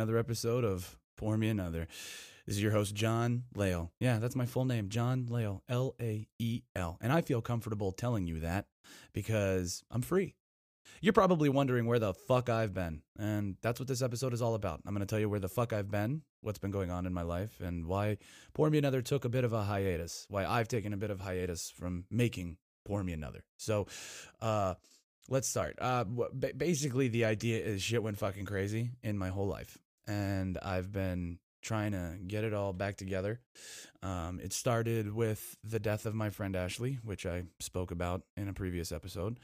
Another episode of Pour Me Another. This is your host, John Lael. Yeah, that's my full name, John Lael, L A E L. And I feel comfortable telling you that because I'm free. You're probably wondering where the fuck I've been. And that's what this episode is all about. I'm going to tell you where the fuck I've been, what's been going on in my life, and why Pour Me Another took a bit of a hiatus, why I've taken a bit of hiatus from making Pour Me Another. So, uh, let's start. Uh, basically, the idea is shit went fucking crazy in my whole life, and I've been trying to get it all back together. Um, it started with the death of my friend Ashley, which I spoke about in a previous episode,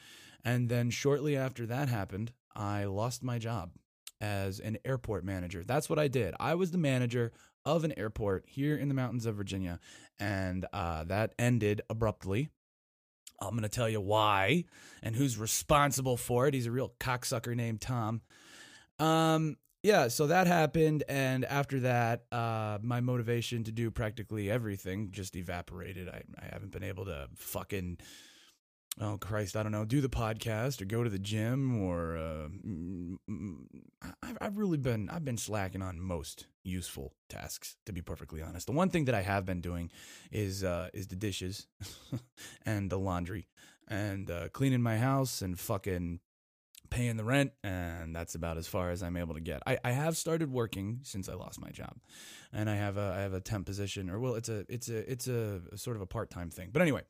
and then shortly after that happened, I lost my job as an airport manager. That's what I did. I was the manager of an airport here in the mountains of Virginia, and uh, that ended abruptly I'm going to tell you why and who's responsible for it. He's a real cocksucker named Tom. Um, yeah, so that happened, and after that, uh, my motivation to do practically everything just evaporated. I, I haven't been able to fucking, oh Christ, I don't know, do the podcast or go to the gym or uh, mm, mm, I've, I've really been I've been slacking on most useful tasks to be perfectly honest. The one thing that I have been doing is uh, is the dishes and the laundry and uh, cleaning my house and fucking paying the rent and that's about as far as I'm able to get. I, I have started working since I lost my job. And I have a I have a temp position or well it's a it's a it's a, a sort of a part-time thing. But anyway,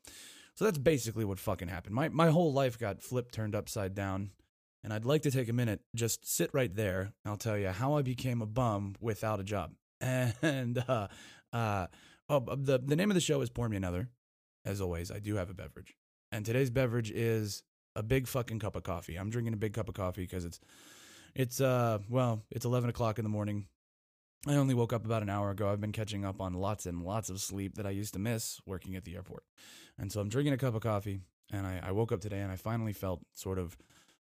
so that's basically what fucking happened. My my whole life got flipped turned upside down. And I'd like to take a minute, just sit right there. I'll tell you how I became a bum without a job. And uh, uh, oh, the the name of the show is Pour Me Another. As always, I do have a beverage, and today's beverage is a big fucking cup of coffee. I'm drinking a big cup of coffee because it's it's uh well it's 11 o'clock in the morning. I only woke up about an hour ago. I've been catching up on lots and lots of sleep that I used to miss working at the airport, and so I'm drinking a cup of coffee. And I, I woke up today and I finally felt sort of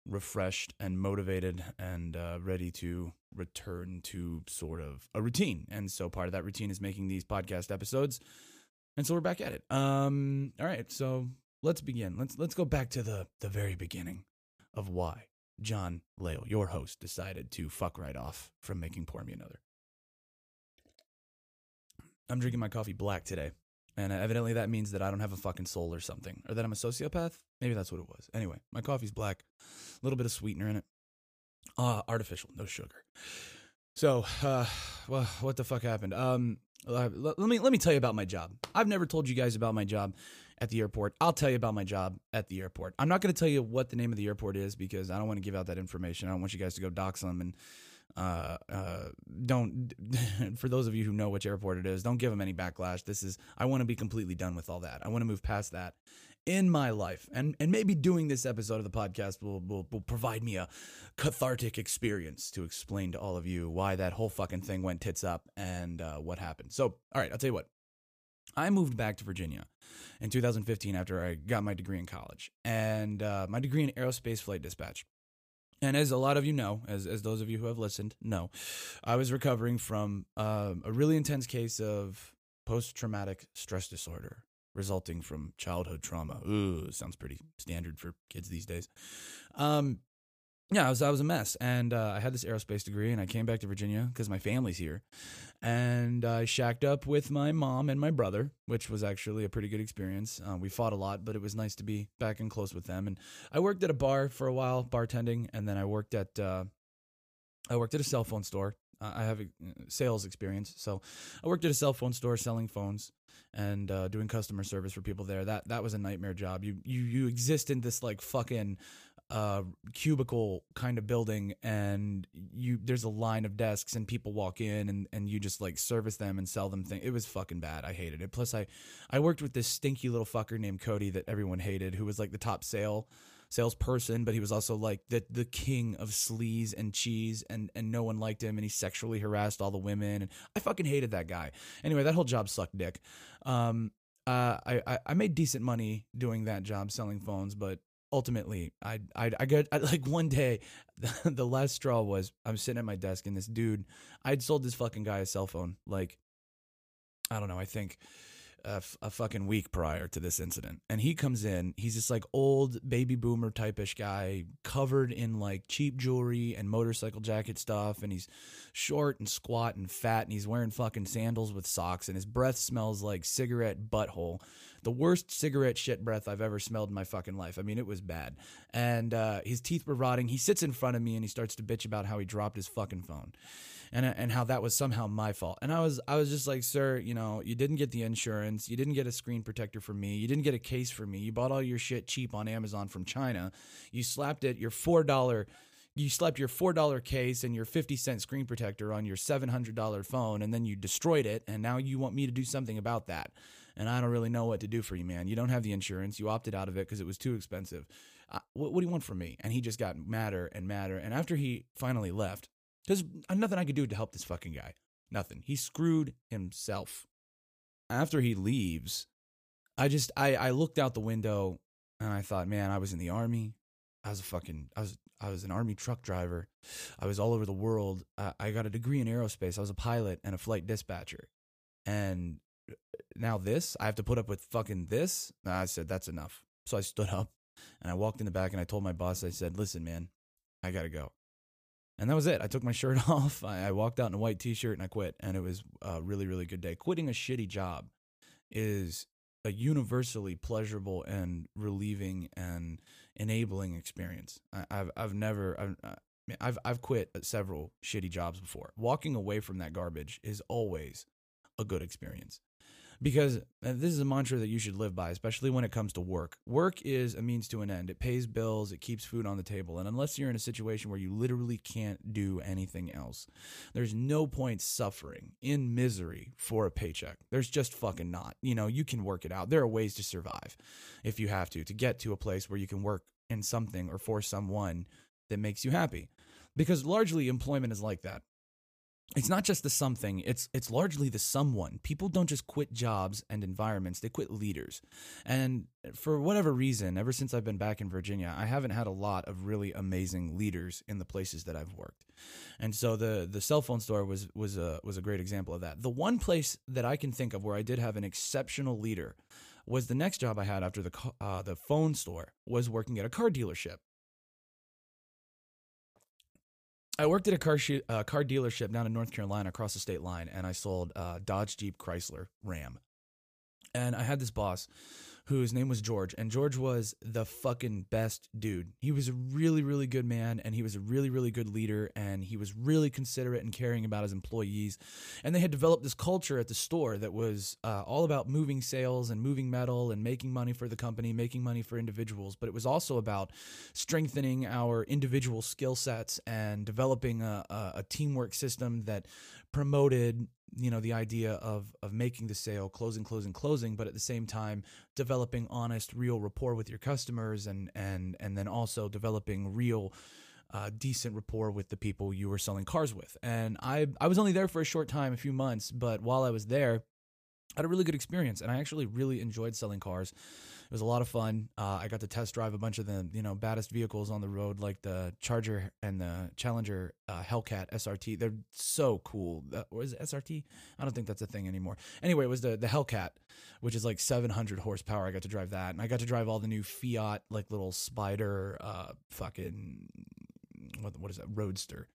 refreshed and motivated and uh, ready to return to sort of a routine. And so part of that routine is making these podcast episodes. And so we're back at it. Um, all right, so let's begin. Let's let's go back to the the very beginning of why John Lael, your host, decided to fuck right off from making Pour Me Another. I'm drinking my coffee black today. And evidently that means that I don't have a fucking soul or something. Or that I'm a sociopath. Maybe that's what it was. Anyway, my coffee's black. A little bit of sweetener in it. Uh, artificial, no sugar. So, uh, well, what the fuck happened? Um, uh, let me let me tell you about my job. I've never told you guys about my job at the airport. I'll tell you about my job at the airport. I'm not going to tell you what the name of the airport is because I don't want to give out that information. I don't want you guys to go dox them and uh, uh, don't for those of you who know which airport it is don't give them any backlash this is i want to be completely done with all that i want to move past that in my life and and maybe doing this episode of the podcast will, will will provide me a cathartic experience to explain to all of you why that whole fucking thing went tits up and uh, what happened so all right i'll tell you what I moved back to Virginia in 2015 after I got my degree in college, and uh, my degree in aerospace flight dispatch. And as a lot of you know, as as those of you who have listened know, I was recovering from uh, a really intense case of post traumatic stress disorder resulting from childhood trauma. Ooh, sounds pretty standard for kids these days. Um, yeah, I was I was a mess, and uh, I had this aerospace degree, and I came back to Virginia because my family's here, and I shacked up with my mom and my brother, which was actually a pretty good experience. Uh, we fought a lot, but it was nice to be back and close with them. And I worked at a bar for a while, bartending, and then I worked at uh, I worked at a cell phone store. Uh, I have a sales experience, so I worked at a cell phone store selling phones and uh, doing customer service for people there. That that was a nightmare job. You you you exist in this like fucking uh, cubicle kind of building and you there's a line of desks and people walk in and, and you just like service them and sell them things. It was fucking bad. I hated it. Plus I I worked with this stinky little fucker named Cody that everyone hated who was like the top sale salesperson, but he was also like the the king of sleaze and cheese and and no one liked him and he sexually harassed all the women and I fucking hated that guy. Anyway, that whole job sucked dick. Um uh, I, I made decent money doing that job selling phones, but ultimately I I I got I, like one day the, last straw was I'm sitting at my desk and this dude I'd sold this fucking guy a cell phone like I don't know I think a, f- a fucking week prior to this incident. And he comes in, he's this like old baby boomer type-ish guy, covered in like cheap jewelry and motorcycle jacket stuff, and he's short and squat and fat, and he's wearing fucking sandals with socks, and his breath smells like cigarette butthole. The worst cigarette shit breath I've ever smelled in my fucking life. I mean, it was bad. And uh, his teeth were rotting. He sits in front of me and he starts to bitch about how he dropped his fucking phone and and how that was somehow my fault. And I was I was just like, sir, you know, you didn't get the insurance, you didn't get a screen protector for me, you didn't get a case for me, you bought all your shit cheap on Amazon from China, you slapped it your four dollar. You slapped your four dollar case and your fifty cent screen protector on your seven hundred dollar phone, and then you destroyed it. And now you want me to do something about that, and I don't really know what to do for you, man. You don't have the insurance. You opted out of it because it was too expensive. Uh, what, what do you want from me? And he just got madder and madder. And after he finally left, there's nothing I could do to help this fucking guy. Nothing. He screwed himself. After he leaves, I just I I looked out the window and I thought, man, I was in the army. I was a fucking I was I was an army truck driver. I was all over the world. I, I got a degree in aerospace. I was a pilot and a flight dispatcher. And uh, now this, I have to put up with fucking this. I said that's enough. So I stood up and I walked in the back and I told my boss, I said, listen, man, I gotta go. And that was it. I took my shirt off. I, I walked out in a white t shirt and I quit. And it was a really, really good day. Quitting a shitty job is a universally pleasurable and relieving and enabling experience. I, have I've never I've, I've I've quit several shitty jobs before. Walking away from that garbage is always a good experience because uh, this is a mantra that you should live by, especially when it comes to work. Work is a means to an end. It pays bills, it keeps food on the table. And unless you're in a situation where you literally can't do anything else, there's no point suffering in misery for a paycheck. There's just fucking not. You know, you can work it out. There are ways to survive if you have to, to get to a place where you can work in something or for someone that makes you happy. Because largely employment is like that it's not just the something it's it's largely the someone. People don't just quit jobs and environments they quit leaders. And for whatever reason ever since i've been back in virginia i haven't had a lot of really amazing leaders in the places that i've worked. And so the the cell phone store was was a was a great example of that. The one place that i can think of where i did have an exceptional leader was the next job i had after the uh, the phone store was working at a car dealership I worked at a car uh, car dealership down in North Carolina across the state line, and I sold uh, Dodge, Jeep, Chrysler, Ram. And I had this boss whose name was George, and George was the fucking best dude. He was a really, really good man, and he was a really, really good leader, and he was really considerate and caring about his employees. And they had developed this culture at the store that was uh, all about moving sales and moving metal and making money for the company, making money for individuals. But it was also about strengthening our individual skill sets and developing a, a, a teamwork system that promoted you know the idea of of making the sale closing closing closing but at the same time developing honest real rapport with your customers and and and then also developing real uh, decent rapport with the people you were selling cars with. And i i was only there for a short time a few months but while i was there I had a really good experience and i actually really enjoyed selling cars it was a lot of fun. Uh, I got to test drive a bunch of the you know baddest vehicles on the road, like the Charger and the Challenger uh, Hellcat SRT. They're so cool. Is it SRT? I don't think that's a thing anymore. Anyway, it was the the Hellcat, which is like 700 horsepower. I got to drive that, and I got to drive all the new Fiat like little Spider, uh, fucking what what is that Roadster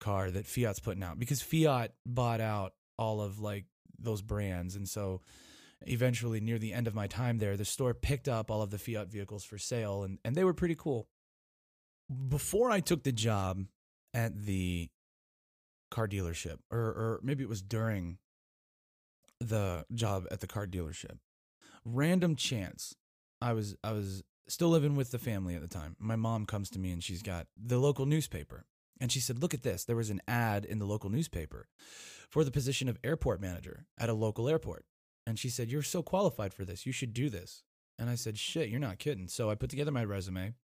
car that Fiat's putting out because Fiat bought out all of like those brands, and so eventually near the end of my time there, the store picked up all of the Fiat vehicles for sale and, and they were pretty cool. Before I took the job at the car dealership, or, or maybe it was during the job at the car dealership, random chance, I was I was still living with the family at the time. My mom comes to me and she's got the local newspaper. And she said, Look at this. There was an ad in the local newspaper for the position of airport manager at a local airport. And she said, You're so qualified for this. You should do this. And I said, Shit, you're not kidding. So I put together my resume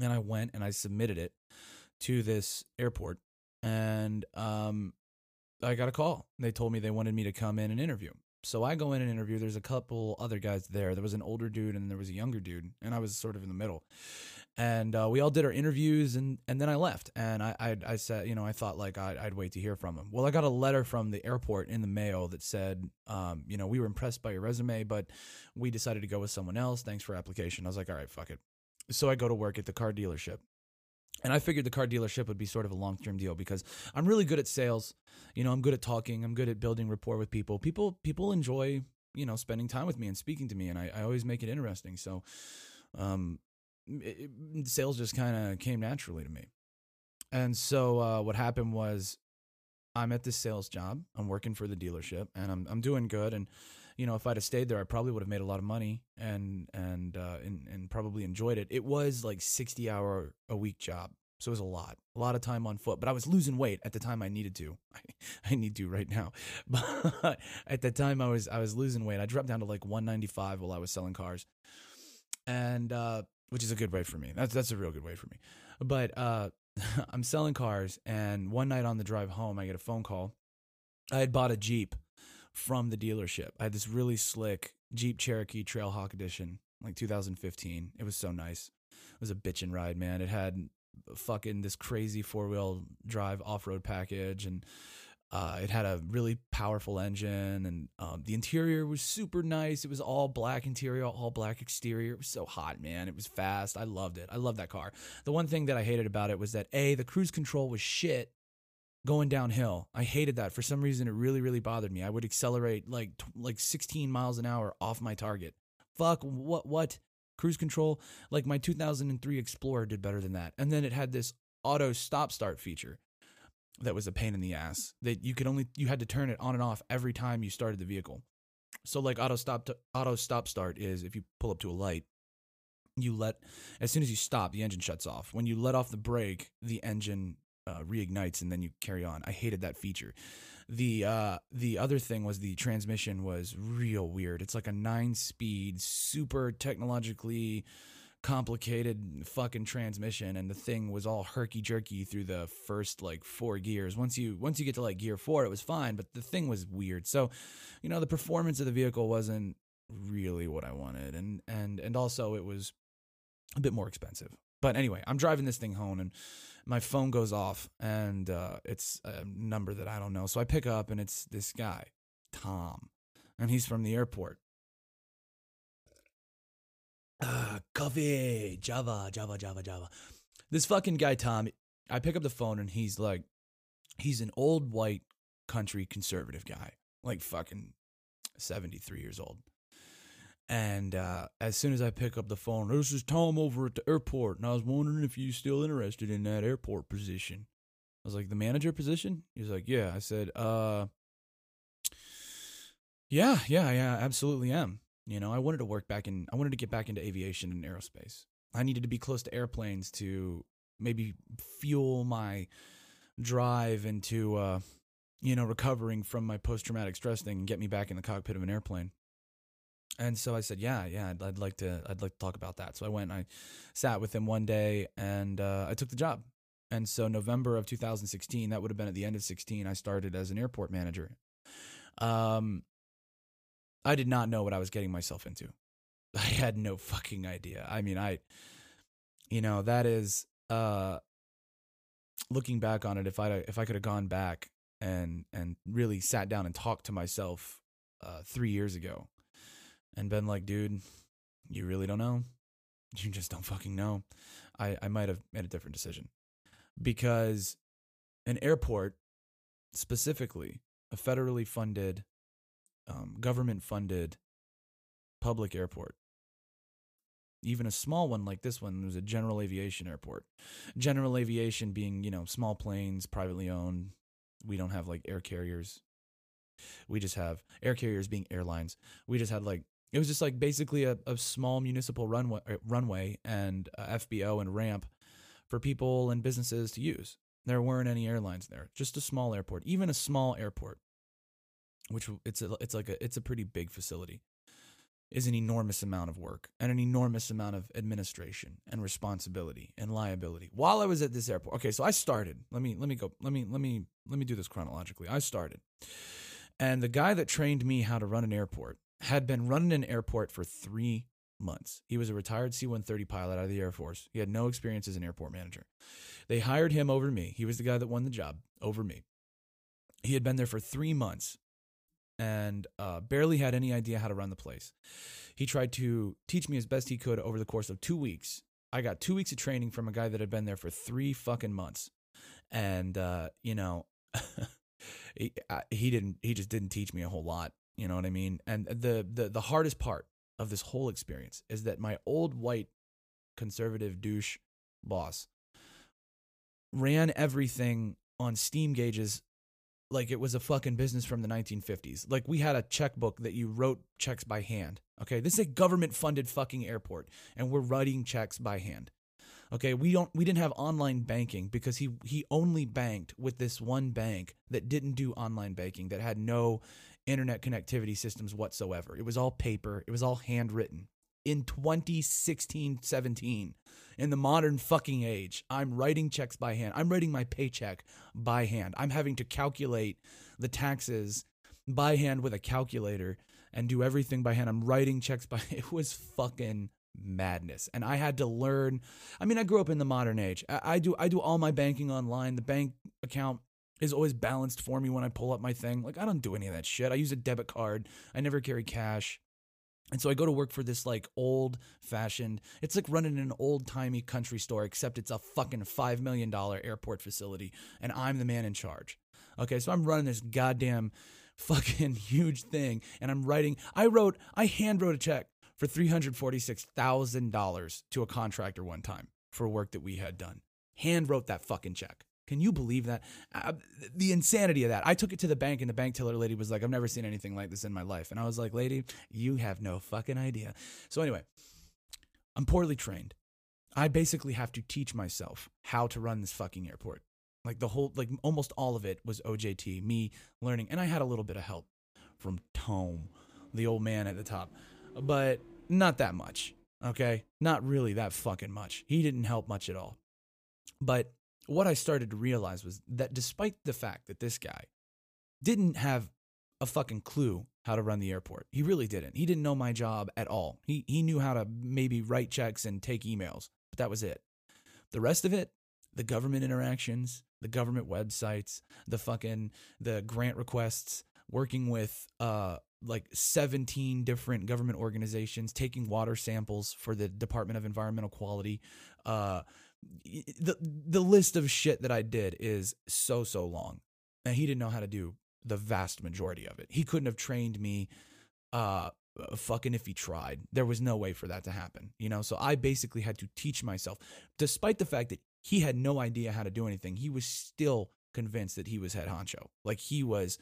and I went and I submitted it to this airport. And um, I got a call. They told me they wanted me to come in and interview. So I go in and interview. There's a couple other guys there. There was an older dude and there was a younger dude, and I was sort of in the middle. And uh, we all did our interviews and and then I left and I I, I said you know I thought like I'd, I'd, wait to hear from him. Well, I got a letter from the airport in the mail that said um, you know we were impressed by your resume, but we decided to go with someone else. Thanks for application. I was like, all right, fuck it. So I go to work at the car dealership. And I figured the car dealership would be sort of a long term deal because I'm really good at sales. You know, I'm good at talking. I'm good at building rapport with people. People people enjoy you know spending time with me and speaking to me, and I, I always make it interesting. So, um, it, sales just kind of came naturally to me. And so uh, what happened was I'm at this sales job. I'm working for the dealership and I'm I'm doing good and you know if I'd have stayed there I probably would have made a lot of money and and uh, and and probably enjoyed it. It was like 60 hour a week job. So it was a lot, a lot of time on foot. But I was losing weight at the time I needed to. I, I need to right now. But at the time I was I was losing weight. I dropped down to like 195 while I was selling cars. And uh, which is a good way for me. That's that's a real good way for me. But uh, I'm selling cars, and one night on the drive home, I get a phone call. I had bought a Jeep from the dealership. I had this really slick Jeep Cherokee Trailhawk Edition, like 2015. It was so nice. It was a bitchin' ride, man. It had fucking this crazy four wheel drive off road package and uh, it had a really powerful engine, and um, the interior was super nice. It was all black interior, all black exterior. It was so hot, man. It was fast. I loved it. I loved that car. The one thing that I hated about it was that a the cruise control was shit going downhill. I hated that for some reason. It really, really bothered me. I would accelerate like like 16 miles an hour off my target. Fuck what what cruise control? Like my 2003 Explorer did better than that. And then it had this auto stop start feature that was a pain in the ass that you could only you had to turn it on and off every time you started the vehicle. So like auto stop to, auto stop start is if you pull up to a light you let as soon as you stop the engine shuts off. When you let off the brake the engine uh, reignites and then you carry on. I hated that feature. The uh the other thing was the transmission was real weird. It's like a nine speed super technologically complicated fucking transmission and the thing was all herky jerky through the first like four gears. Once you once you get to like gear four it was fine but the thing was weird. So you know the performance of the vehicle wasn't really what i wanted and and and also it was a bit more expensive. But anyway i'm driving this thing home and my phone goes off and uh, it's a number that i don't know. So i pick up and it's this guy tom and he's from the airport coffee, Java, Java, Java, Java. This fucking guy, Tom, I pick up the phone and he's like, he's an old white country conservative guy, like fucking 73 years old. And uh, as soon as I pick up the phone, this is Tom over at the airport. And I was wondering if you're still interested in that airport position. I was like, the manager position? He's like, yeah. I said, uh, yeah, yeah, yeah, absolutely am. You know, I wanted to work back in, I wanted to get back into aviation and aerospace. I needed to be close to airplanes to maybe fuel my drive into, uh, you know, recovering from my post traumatic stress thing and get me back in the cockpit of an airplane. And so I said, yeah, yeah, I'd, I'd, like to, I'd like to talk about that. So I went, and I sat with him one day, and uh, I took the job. And so November of 2016, that would have been at the end of 16, I started as an airport manager. Um, I did not know what I was getting myself into. I had no fucking idea. I mean, I, you know, that is, uh, looking back on it, if I if I could have gone back and and really sat down and talked to myself uh, three years ago, and been like, dude, you really don't know, you just don't fucking know. I I might have made a different decision because an airport, specifically a federally funded um, government funded public airport. Even a small one like this one was a general aviation airport. General aviation being, you know, small planes, privately owned. We don't have like air carriers. We just have air carriers being airlines. We just had like it was just like basically a, a small municipal runway, uh, runway and FBO and ramp for people and businesses to use. There weren't any airlines there, just a small airport, even a small airport which it's a, it's like a it's a pretty big facility is an enormous amount of work and an enormous amount of administration and responsibility and liability. While I was at this airport, okay, so I started. Let me let me go. Let me let me let me do this chronologically. I started, and the guy that trained me how to run an airport had been running an airport for three months. He was a retired C 130 pilot out of the Air Force. He had no experience as an airport manager. They hired him over me. He was the guy that won the job over me. He had been there for three months and uh, barely had any idea how to run the place. He tried to teach me as best he could over the course of two weeks. I got two weeks of training from a guy that had been there for three fucking months. And, uh, you know, he, he didn't, he just didn't teach me a whole lot. You know what I mean? And the, the, the hardest part of this whole experience is that my old white conservative douche boss ran everything on steam gauges like it was a fucking business from the 1950s. Like we had a checkbook that you wrote checks by hand. Okay, this is a government funded fucking airport and we're writing checks by hand. Okay, we don't we didn't have online banking because he he only banked with this one bank that didn't do online banking that had no internet connectivity systems whatsoever. It was all paper, it was all handwritten. In 2016 17, in the modern fucking age, I'm writing checks by hand. I'm writing my paycheck by hand. I'm having to calculate the taxes by hand with a calculator and do everything by hand. I'm writing checks by it was fucking madness. And i had to learn i mean i grew up in the modern age. I, I, do i do all my banking online. The bank account is always balanced for me when i pull up my thing. Like i don't do any of that shit. I use a debit card. I never carry cash and so I go to work for this like old fashioned, it's like running an old timey country store, except it's a fucking $5 million airport facility and I'm the man in charge. Okay, so I'm running this goddamn fucking huge thing and I'm writing, I wrote, I hand wrote a check for $346,000 to a contractor one time for work that we had done. Hand wrote that fucking check. Can you believe that? Uh, the insanity of that. I took it to the bank, and the bank teller lady was like, I've never seen anything like this in my life. And I was like, Lady, you have no fucking idea. So, anyway, I'm poorly trained. I basically have to teach myself how to run this fucking airport. Like the whole, like almost all of it was OJT, me learning. And I had a little bit of help from Tom, the old man at the top, but not that much. Okay. Not really that fucking much. He didn't help much at all. But what I started to realize was that despite the fact that this guy didn't have a fucking clue how to run the airport, he really didn't. He didn't know my job at all. He he knew how to maybe write checks and take emails, but that was it. The rest of it, the government interactions, the government websites, the fucking the grant requests, working with uh like 17 different government organizations taking water samples for the Department of Environmental Quality uh the the list of shit that I did is so so long, and he didn't know how to do the vast majority of it. He couldn't have trained me. Uh, fucking if he tried, there was no way for that to happen. You know, so I basically had to teach myself, despite the fact that he had no idea how to do anything. He was still convinced that he was head honcho, like he was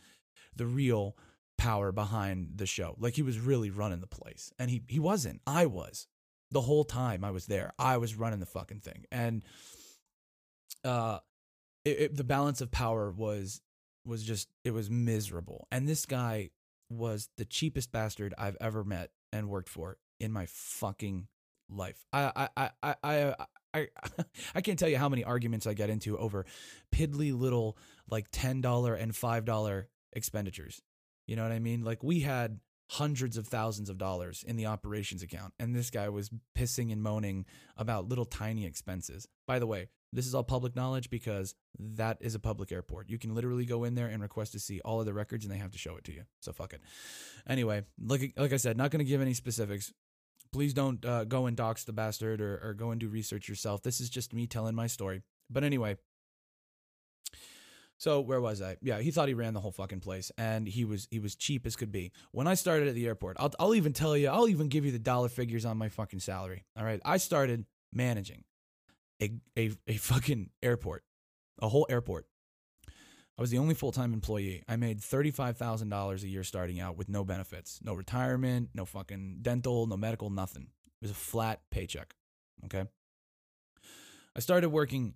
the real power behind the show. Like he was really running the place, and he he wasn't. I was the whole time I was there. I was running the fucking thing, and uh, it, it, the balance of power was was just it was miserable. And this guy was the cheapest bastard I've ever met and worked for in my fucking life. I I I I I I can't tell you how many arguments I get into over piddly little like ten dollar and five dollar expenditures. You know what I mean? Like we had hundreds of thousands of dollars in the operations account. And this guy was pissing and moaning about little tiny expenses. By the way, this is all public knowledge because that is a public airport. You can literally go in there and request to see all of the records and they have to show it to you. So fuck it. Anyway, like, like I said, not going to give any specifics. Please don't uh, go and dox the bastard or, or go and do research yourself. This is just me telling my story. But anyway, so where was I? Yeah, he thought he ran the whole fucking place, and he was he was cheap as could be. When I started at the airport, I'll I'll even tell you, I'll even give you the dollar figures on my fucking salary. All right, I started managing a a, a fucking airport, a whole airport. I was the only full time employee. I made thirty five thousand dollars a year starting out with no benefits, no retirement, no fucking dental, no medical, nothing. It was a flat paycheck. Okay. I started working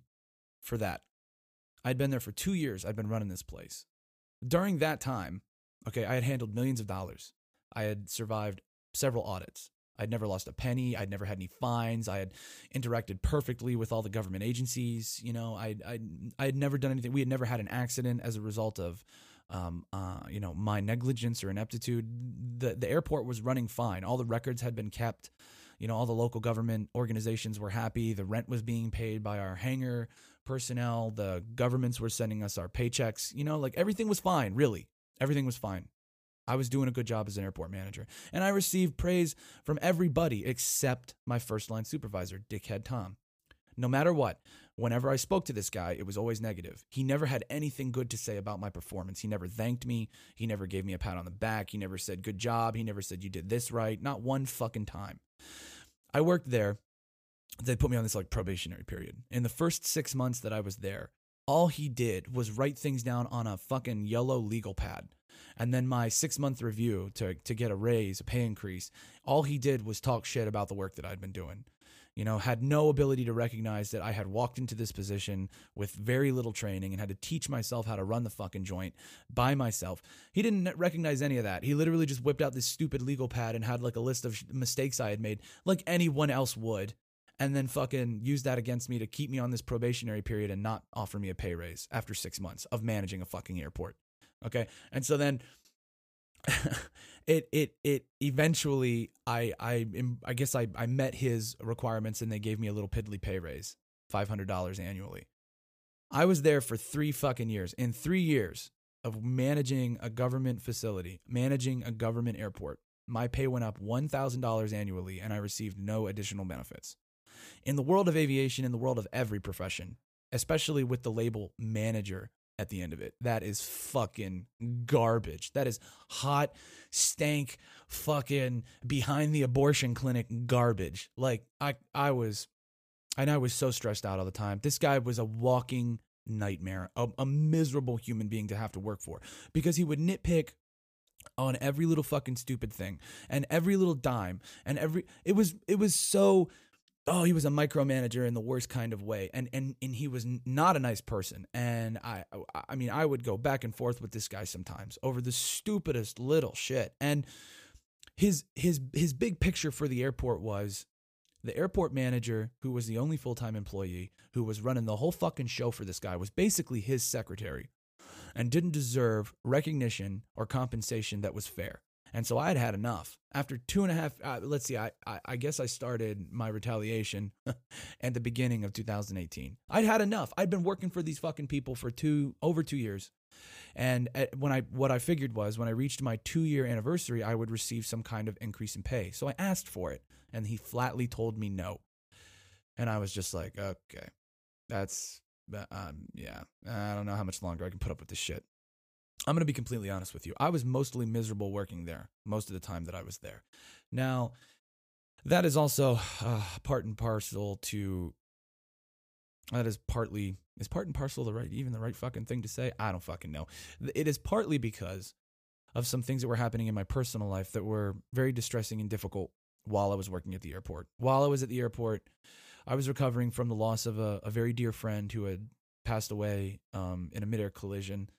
for that I'd been there for two years. I'd been running this place. During that time, okay, I had handled millions of dollars. I had survived several audits. I'd never lost a penny. I'd never had any fines. I had interacted perfectly with all the government agencies. You know, I I I had never done anything. We had never had an accident as a result of, um, uh, you know, my negligence or ineptitude. The the airport was running fine. All the records had been kept You know, all the local government organizations were happy. The rent was being paid by our hangar personnel. The governments were sending us our paychecks. You know, like everything was fine, really. Everything was fine. I was doing a good job as an airport manager. And I received praise from everybody except my first line supervisor, Dickhead Tom. No matter what, whenever I spoke to this guy, it was always negative. He never had anything good to say about my performance. He never thanked me. He never gave me a pat on the back. He never said, good job. He never said, you did this right. Not one fucking time. I worked there. They put me on this like probationary period. In the first six months that I was there, all he did was write things down on a fucking yellow legal pad. And then my six month review to, to get a raise, a pay increase, all he did was talk shit about the work that I'd been doing you know, had no ability to recognize that I had walked into this position with very little training and had to teach myself how to run the fucking joint by myself. He didn't recognize any of that. He literally just whipped out this stupid legal pad and had like a list of mistakes I had made, like anyone else would, and then fucking use that against me to keep me on this probationary period and not offer me a pay raise after six months of managing a fucking airport. Okay. And so then it it it eventually I I I guess I I met his requirements and they gave me a little piddly pay raise, five hundred dollars annually. I was there for three fucking years. In three years of managing a government facility, managing a government airport, my pay went up one thousand dollars annually, and I received no additional benefits. In the world of aviation, in the world of every profession, especially with the label manager at the end of it. That is fucking garbage. That is hot, stank, fucking behind the abortion clinic garbage. Like I I was and I was so stressed out all the time. This guy was a walking nightmare, a, a miserable human being to have to work for because he would nitpick on every little fucking stupid thing and every little dime and every it was it was so oh he was a micromanager in the worst kind of way. And and and he was not a nice person. And i i mean i would go back and forth with this guy sometimes over the stupidest little shit. And his his his big picture for the airport was the airport manager who was the only full-time employee who was running the whole fucking show for this guy was basically his secretary and didn't deserve recognition or compensation that was fair and so I had had enough. After two and a half, uh, let's see, I, I, I guess I started my retaliation at the beginning of 2018. I'd had enough. I'd been working for these fucking people for two over two years, and at, when I what I figured was when I reached my two year anniversary, I would receive some kind of increase in pay. So I asked for it, and he flatly told me no. And I was just like, okay, that's um, yeah, I don't know how much longer I can put up with this shit. I'm going to be completely honest with you. I was mostly miserable working there most of the time that I was there. Now, that is also uh, part and parcel to. That is partly is part and parcel the right even the right fucking thing to say. I don't fucking know. It is partly because of some things that were happening in my personal life that were very distressing and difficult while I was working at the airport. While I was at the airport, I was recovering from the loss of a, a very dear friend who had passed away um, in a midair collision.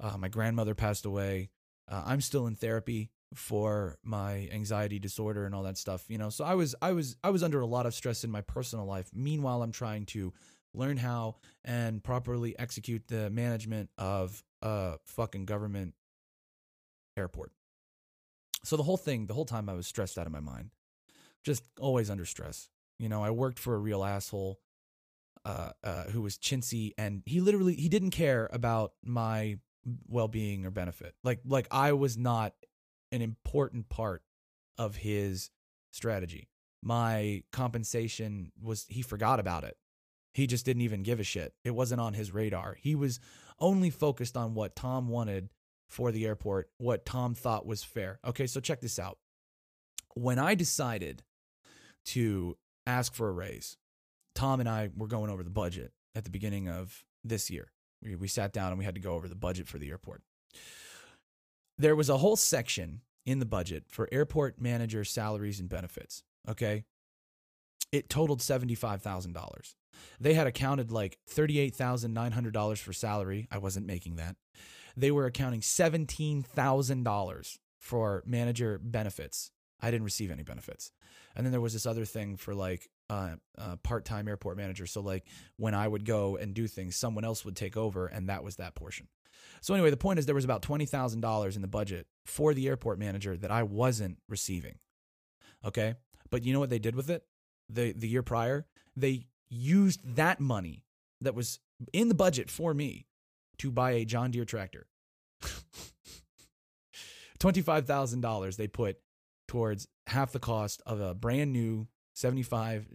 Uh, my grandmother passed away. Uh, I'm still in therapy for my anxiety disorder and all that stuff. You know, so I was I was I was under a lot of stress in my personal life. Meanwhile, I'm trying to learn how and properly execute the management of a fucking government airport. So the whole thing, the whole time I was stressed out of my mind. Just always under stress. You know, I worked for a real asshole uh, uh, who was chintzy and he literally he didn't care about my well-being or benefit. Like like I was not an important part of his strategy. My compensation was he forgot about it. He just didn't even give a shit. It wasn't on his radar. He was only focused on what Tom wanted for the airport, what Tom thought was fair. Okay, so check this out. When I decided to ask for a raise, Tom and I were going over the budget at the beginning of this year. We, we sat down and we had to go over the budget for the airport. There was a whole section in the budget for airport manager salaries and benefits. Okay. It totaled $75,000. They had accounted like $38,900 for salary. I wasn't making that. They were accounting $17,000 for manager benefits. I didn't receive any benefits. And then there was this other thing for like uh, uh, part-time airport manager. So like when I would go and do things, someone else would take over, and that was that portion. So anyway, the point is there was about twenty thousand dollars in the budget for the airport manager that I wasn't receiving. Okay, But you know what they did with it? The the year prior, they used that money that was in the budget for me to buy a John Deere tractor. $25,000 they put towards half the cost of a brand new 75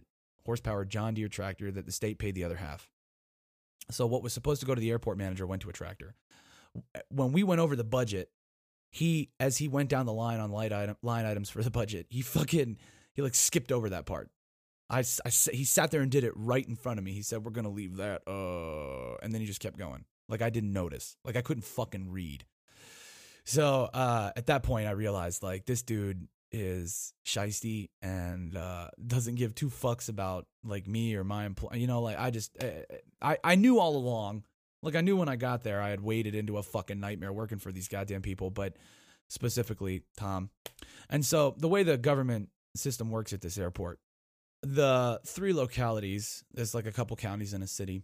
horsepower John Deere tractor that the state paid the other half. So what was supposed to go to the airport manager went to a tractor. When we went over the budget, he as he went down the line on line item line items for the budget, he fucking he like skipped over that part. I, I he sat there and did it right in front of me. He said, "We're gonna leave that," uh, and then he just kept going. Like I didn't notice. Like I couldn't fucking read. So uh, at that point, I realized like this dude is shisty and uh, doesn't give two fucks about like me or my employee. You know, like I just eh, eh, I I knew all along. Like I knew when I got there, I had waded into a fucking nightmare working for these goddamn people, but specifically Tom. And so the way the government system works at this airport, the three localities, there's like a couple counties in a city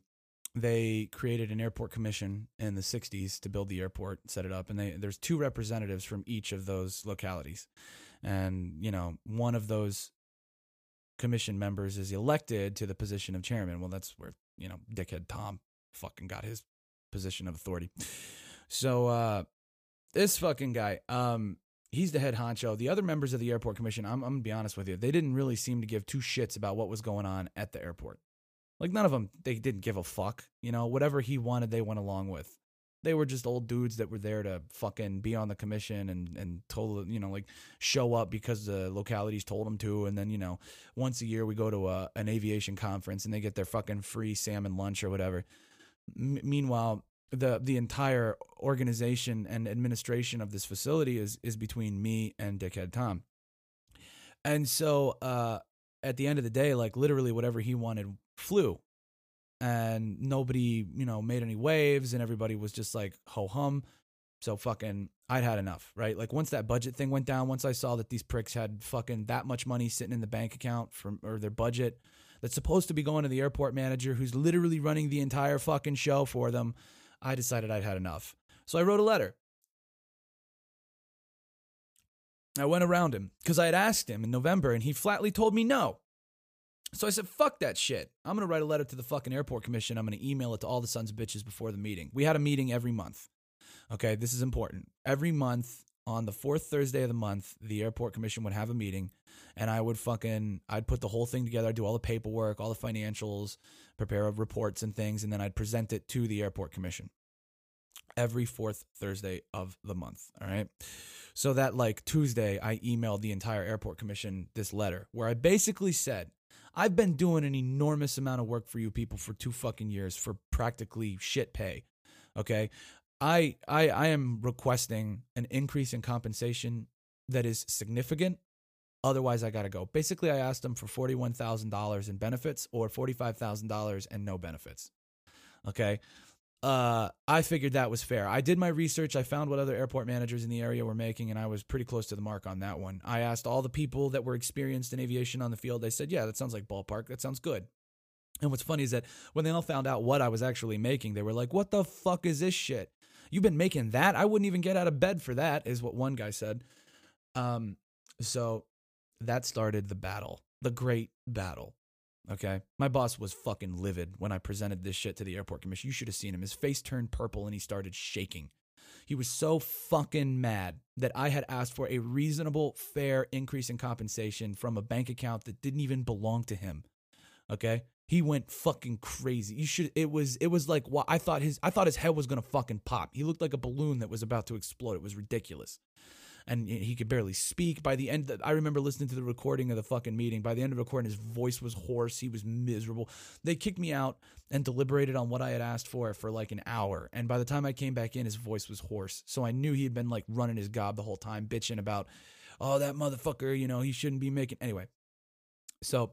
they created an airport commission in the 60s to build the airport set it up and they, there's two representatives from each of those localities and you know one of those commission members is elected to the position of chairman well that's where you know dickhead tom fucking got his position of authority so uh this fucking guy um he's the head honcho the other members of the airport commission I'm, I'm gonna be honest with you they didn't really seem to give two shits about what was going on at the airport like none of them, they didn't give a fuck. You know, whatever he wanted, they went along with. They were just old dudes that were there to fucking be on the commission and and told you know like show up because the localities told them to, and then you know once a year we go to a, an aviation conference and they get their fucking free salmon lunch or whatever. M- meanwhile, the the entire organization and administration of this facility is is between me and Dickhead Tom. And so uh, at the end of the day, like literally whatever he wanted flew and nobody, you know, made any waves and everybody was just like ho hum. So fucking I'd had enough, right? Like once that budget thing went down, once I saw that these pricks had fucking that much money sitting in the bank account from or their budget that's supposed to be going to the airport manager who's literally running the entire fucking show for them, I decided I'd had enough. So I wrote a letter. I went around him because I had asked him in November and he flatly told me no. So I said, fuck that shit. I'm going to write a letter to the fucking airport commission. I'm going to email it to all the sons of bitches before the meeting. We had a meeting every month. Okay, this is important. Every month on the fourth Thursday of the month, the airport commission would have a meeting and I would fucking, I'd put the whole thing together. I'd do all the paperwork, all the financials, prepare reports and things, and then I'd present it to the airport commission every fourth Thursday of the month. All right. So that like Tuesday, I emailed the entire airport commission this letter where I basically said, I've been doing an enormous amount of work for you people for two fucking years for practically shit pay. Okay. I I I am requesting an increase in compensation that is significant. Otherwise, I got to go. Basically, I asked them for $41,000 in benefits or $45,000 and no benefits. Okay uh, I figured that was fair. I did my research. I found what other airport managers in the area were making, and I was pretty close to the mark on that one. I asked all the people that were experienced in aviation on the field. They said, "Yeah, that sounds like ballpark. That sounds good." And what's funny is that when they all found out what I was actually making, they were like, "What the fuck is this shit? You've been making that? I wouldn't even get out of bed for that." Is what one guy said. Um, so that started the battle, the great battle. Okay. My boss was fucking livid when I presented this shit to the airport commission. You should have seen him. His face turned purple and he started shaking. He was so fucking mad that I had asked for a reasonable, fair increase in compensation from a bank account that didn't even belong to him. Okay? He went fucking crazy. You should it was it was like I thought his I thought his head was going to fucking pop. He looked like a balloon that was about to explode. It was ridiculous and he could barely speak. By the end, I remember listening to the recording of the fucking meeting. By the end of the recording, his voice was hoarse. He was miserable. They kicked me out and deliberated on what I had asked for for like an hour. And by the time I came back in, his voice was hoarse. So I knew he had been like running his gob the whole time, bitching about, oh, that motherfucker, you know, he shouldn't be making. Anyway, so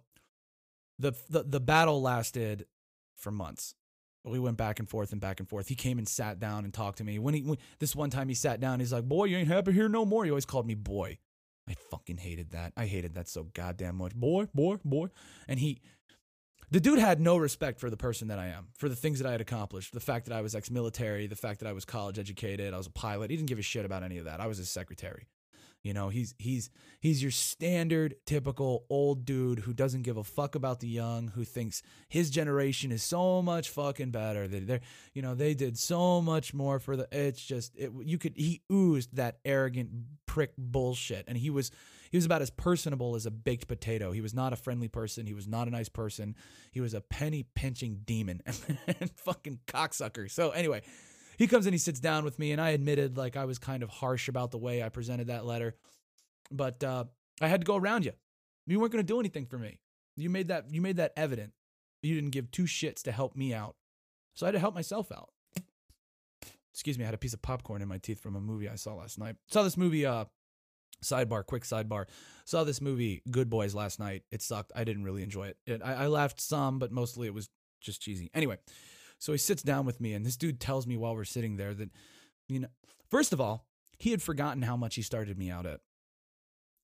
the, the, the battle lasted for months we went back and forth and back and forth. He came and sat down and talked to me. When he when, this one time he sat down, he's like, "Boy, you ain't happy here no more." He always called me boy. I fucking hated that. I hated that so goddamn much. Boy, boy, boy. And he the dude had no respect for the person that I am, for the things that I had accomplished, the fact that I was ex-military, the fact that I was college educated, I was a pilot. He didn't give a shit about any of that. I was his secretary. You know, he's he's he's your standard typical old dude who doesn't give a fuck about the young, who thinks his generation is so much fucking better. That they're, you know, they did so much more for the. It's just it, you could he oozed that arrogant prick bullshit, and he was he was about as personable as a baked potato. He was not a friendly person. He was not a nice person. He was a penny pinching demon and fucking cocksucker. So anyway, he comes and he sits down with me, and I admitted like I was kind of harsh about the way I presented that letter, but uh, I had to go around you. You weren't going to do anything for me. You made that you made that evident. You didn't give two shits to help me out, so I had to help myself out. Excuse me, I had a piece of popcorn in my teeth from a movie I saw last night. Saw this movie, uh, sidebar, quick sidebar. Saw this movie, Good Boys, last night. It sucked. I didn't really enjoy it. it I, I laughed some, but mostly it was just cheesy. Anyway, so he sits down with me, and this dude tells me while we're sitting there that, you know, first of all, he had forgotten how much he started me out at.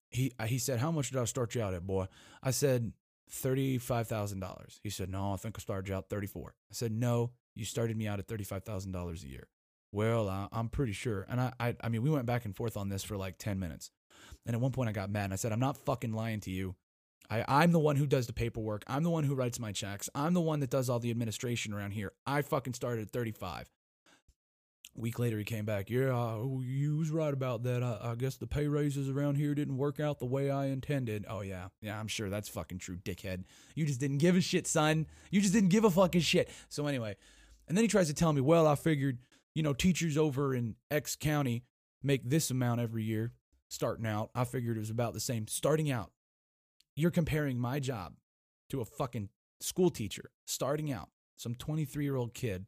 He uh, he said, "How much did I start you out at, boy?" I said, thirty-five thousand dollars. He said, "No, I think I started you out thirty-four. I said, "No, you started me out at thirty-five thousand dollars a year." Well, I, I'm pretty sure, and I, I I mean, we went back and forth on this for like ten minutes, and at one point I got mad and I said, "I'm not fucking lying to you. I, I'm the one who does the paperwork. I'm the one who writes my checks. I'm the one that does all the administration around here. I fucking started at 35. A week later, he came back. Yeah, uh, you was right about that. I, I guess the pay raises around here didn't work out the way I intended. Oh, yeah. Yeah, I'm sure that's fucking true, dickhead. You just didn't give a shit, son. You just didn't give a fucking shit. So, anyway, and then he tries to tell me, well, I figured, you know, teachers over in X county make this amount every year starting out. I figured it was about the same starting out you're comparing my job to a fucking school teacher starting out, some 23 year old kid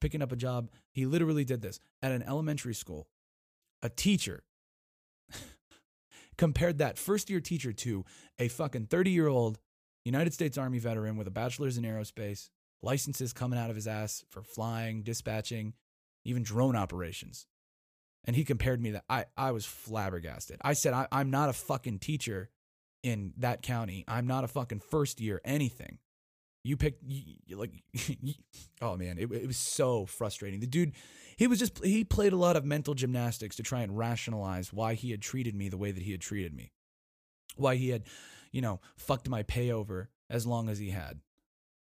picking up a job. He literally did this at an elementary school. A teacher compared that first year teacher to a fucking 30 year old United States Army veteran with a bachelor's in aerospace, licenses coming out of his ass for flying, dispatching, even drone operations. And he compared me that I, I was flabbergasted. I said, I, I'm not a fucking teacher in that county. I'm not a fucking first year anything. You picked you, like oh man, it, it was so frustrating. The dude, he was just he played a lot of mental gymnastics to try and rationalize why he had treated me the way that he had treated me. Why he had, you know, fucked my pay over as long as he had.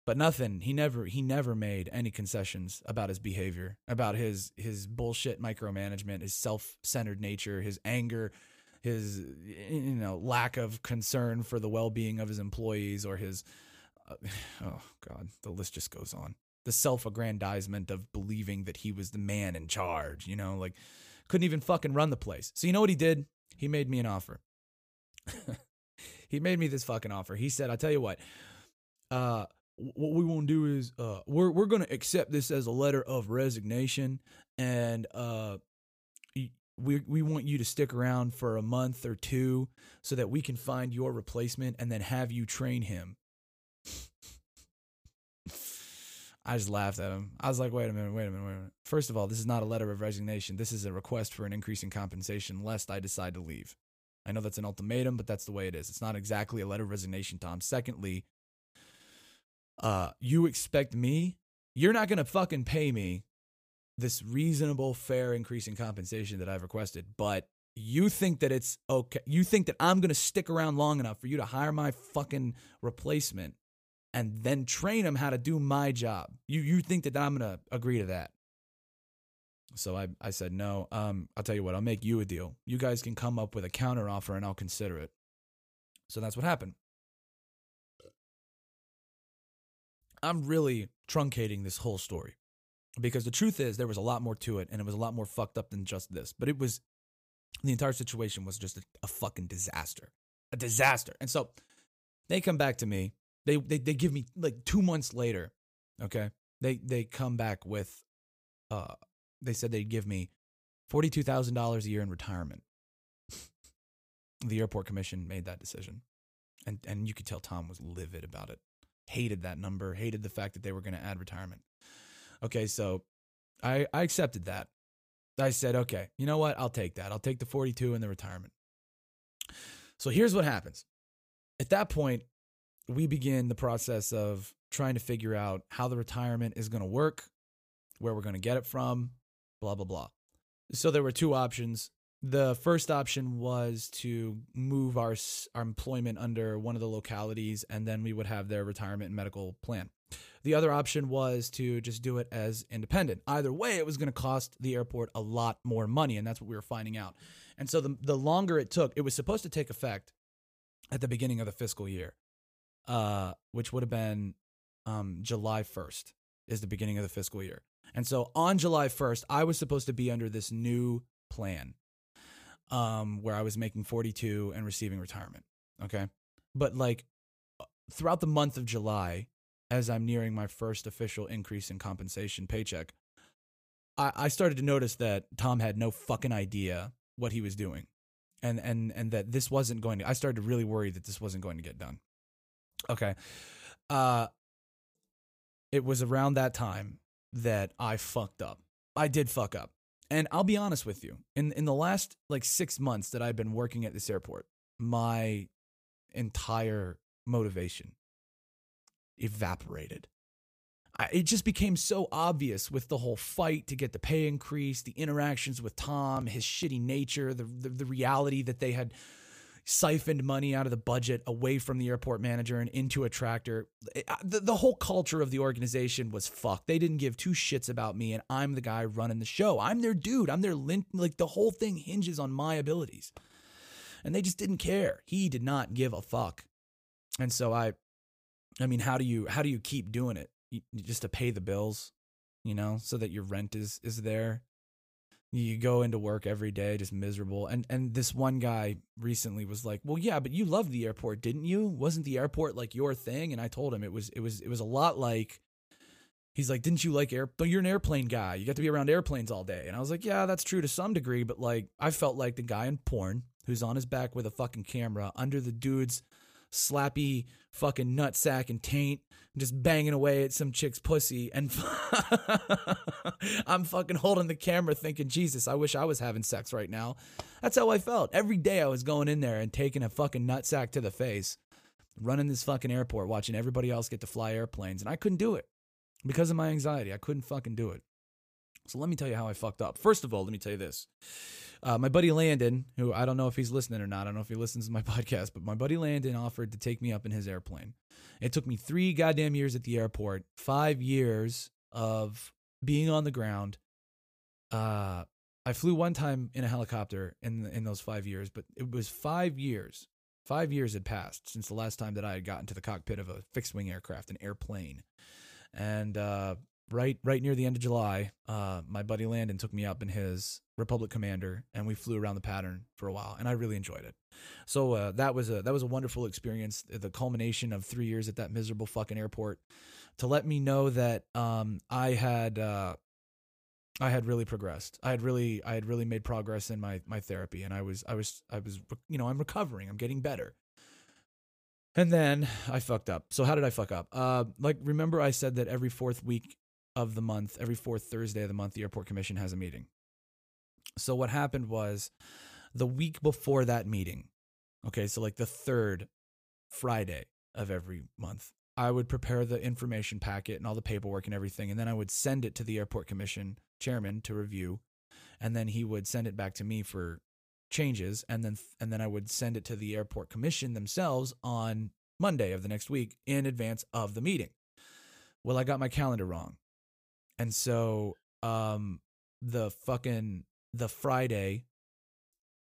But nothing, he never he never made any concessions about his behavior, about his his bullshit micromanagement, his self-centered nature, his anger, his you know lack of concern for the well-being of his employees or his uh, oh god the list just goes on. The self-aggrandizement of believing that he was the man in charge you know like couldn't even fucking run the place. So you know what he did? He made me an offer. He made me this fucking offer. He said i tell you what uh what we want to do is uh we're we're going to accept this as a letter of resignation and uh we we want you to stick around for a month or two so that we can find your replacement and then have you train him. I just laughed at him. I was like, wait a minute, wait a minute, wait a minute. First of all, this is not a letter of resignation. This is a request for an increase in compensation lest I decide to leave. I know that's an ultimatum, but that's the way it is. It's not exactly a letter of resignation, Tom. Secondly, uh, you expect me? You're not going to fucking pay me this reasonable, fair increase in compensation that I've requested, but you think that it's okay. You think that I'm going to stick around long enough for you to hire my fucking replacement and then train him how to do my job. You you think that I'm going to agree to that? So I I said no. Um, I'll tell you what. I'll make you a deal. You guys can come up with a counter offer, and I'll consider it. So that's what happened. I'm really truncating this whole story because the truth is there was a lot more to it and it was a lot more fucked up than just this but it was the entire situation was just a, a fucking disaster a disaster. And so they come back to me. They, they they give me like two months later okay they they come back with uh they said they'd give me $42000 a year in retirement. The airport commission made that decision. And and you could tell tom was livid about it. Hated that number hated the fact that they were going to add retirement Okay, so I I accepted that. I said, okay, you know what? I'll take that. I'll take the 42 and the retirement. So here's what happens. At that point, we begin the process of trying to figure out how the retirement is going to work, where we're going to get it from, blah, blah, blah. So there were two options. the first option was to move our our employment under one of the localities, and then we would have their retirement and medical plan. The other option was to just do it as independent. Either way, it was going to cost the airport a lot more money, and that's what we were finding out. And so the the longer it took, it was supposed to take effect at the beginning of the fiscal year, uh, which would have been um, July first is the beginning of the fiscal year. And so on July 1st, I was supposed to be under this new plan um, where I was making 42 and receiving retirement. Okay. But like throughout the month of July, as I'm nearing my first official increase in compensation paycheck, I, I started to notice that Tom had no fucking idea what he was doing. And, and and that this wasn't going to I started to really worry that this wasn't going to get done. Okay. Uh it was around that time that I fucked up. I did fuck up. And I'll be honest with you. In in the last like 6 months that I've been working at this airport, my entire motivation evaporated. I, it just became so obvious with the whole fight to get the pay increase, the interactions with Tom, his shitty nature, the, the, the reality that they had siphoned money out of the budget away from the airport manager and into a tractor. The, the whole culture of the organization was fucked. They didn't give two shits about me, and I'm the guy running the show. I'm their dude. I'm their lint. Like the whole thing hinges on my abilities. And they just didn't care. He did not give a fuck. And so I, I mean, how do you how do you keep doing it? You, just to pay the bills, you know, so that your rent is is there? You go into work every day just miserable and and this one guy recently was like well yeah but you loved the airport didn't you? Wasn't the airport like your thing? And i told him it was it was it was a lot like he's like didn't you like air you're an airplane guy. You got to be around airplanes all day. And i was like yeah that's true to some degree but like i felt like the guy in porn who's on his back with a fucking camera under the dude's slappy fucking nutsack and taint just banging away at some chick's pussy and I'm fucking holding the camera thinking, Jesus, I wish I was having sex right now. That's how I felt. Every day I was going in there and taking a fucking nutsack to the face, running this fucking airport, watching everybody else get to fly airplanes. And I couldn't do it because of my anxiety. I couldn't fucking do it. So let me tell you how I fucked up. First of all, let me tell you this. Uh, my buddy Landon, who I don't know if he's listening or not, I don't know if he listens to my podcast, but my buddy Landon offered to take me up in his airplane. It took me three goddamn years at the airport, five years of being on the ground. Uh, I flew one time in a helicopter in in those five years, but it was five years. Five years had passed since the last time that I had gotten to the cockpit of a fixed wing aircraft, an airplane, and uh, right right near the end of July, uh, my buddy Landon took me up in his Republic Commander, and we flew around the pattern for a while, and I really enjoyed it. So uh, that was a that was a wonderful experience. The culmination of three years at that miserable fucking airport to let me know that um, I had uh, I had really progressed. I had really I had really made progress in my my therapy, and I was I was I was you know I'm recovering. I'm getting better. And then I fucked up. So how did I fuck up? Uh, like remember I said that every fourth week of the month, every fourth Thursday of the month, the airport commission has a meeting. So what happened was the week before that meeting, okay, so like the third Friday of every month, I would prepare the information packet and all the paperwork and everything, and then I would send it to the airport commission chairman to review, and then he would send it back to me for changes, and then and then I would send it to the airport commission themselves on Monday of the next week in advance of the meeting. Well, I got my calendar wrong. And so um the fucking the Friday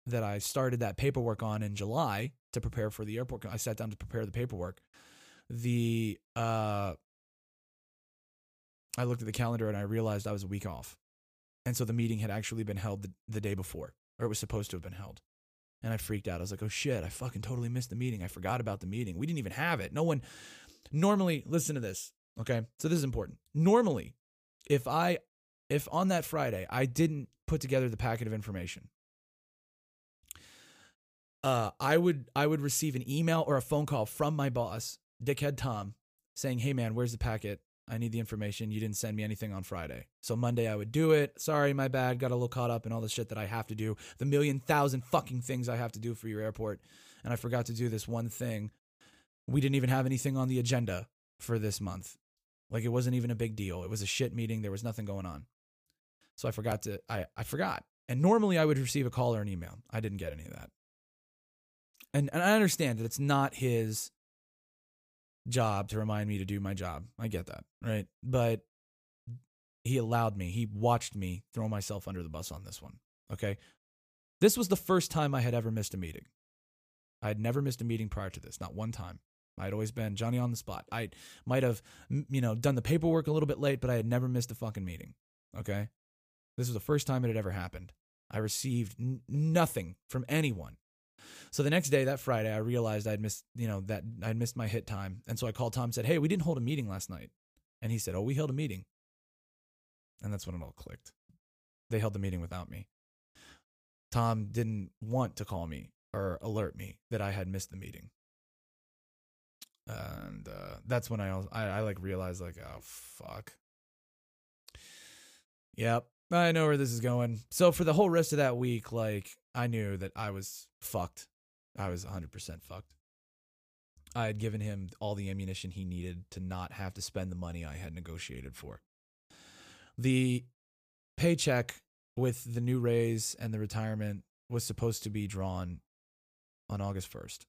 that I started that paperwork on in July to prepare for the airport I sat down to prepare the paperwork. The uh I looked at the calendar and I realized I was a week off. And so the meeting had actually been held the, the day before, or it was supposed to have been held. And I freaked out. I was like, oh shit, I fucking totally missed the meeting. I forgot about the meeting. We didn't even have it. No one normally, listen to this. Okay. So this is important. Normally, if I if on that Friday I didn't put together the packet of information, uh, I would I would receive an email or a phone call from my boss, Dickhead Tom, saying, "Hey man, where's the packet? I need the information. You didn't send me anything on Friday." So Monday I would do it. Sorry, my bad. Got a little caught up in all the shit that I have to do, the million thousand fucking things I have to do for your airport, and I forgot to do this one thing. We didn't even have anything on the agenda for this month. Like it wasn't even a big deal. It was a shit meeting. There was nothing going on. So I forgot to I I forgot. And normally I would receive a call or an email. I didn't get any of that. And and I understand that it's not his job to remind me to do my job. I get that, right? But he allowed me. He watched me throw myself under the bus on this one. Okay? This was the first time I had ever missed a meeting. I had never missed a meeting prior to this, not one time. I'd always been Johnny on the spot. I might have, you know, done the paperwork a little bit late, but I had never missed a fucking meeting. Okay? This was the first time it had ever happened. I received n- nothing from anyone. So the next day, that Friday, I realized I'd missed, you know, that I'd missed my hit time. And so I called Tom and said, Hey, we didn't hold a meeting last night. And he said, Oh, we held a meeting. And that's when it all clicked. They held the meeting without me. Tom didn't want to call me or alert me that I had missed the meeting. And uh, that's when I, I I like realized like oh fuck. Yep, I know where this is going. So for the whole rest of that week, like I knew that I was fucked. I was 100% fucked. I had given him all the ammunition he needed to not have to spend the money I had negotiated for. The paycheck with the new raise and the retirement was supposed to be drawn on August 1st.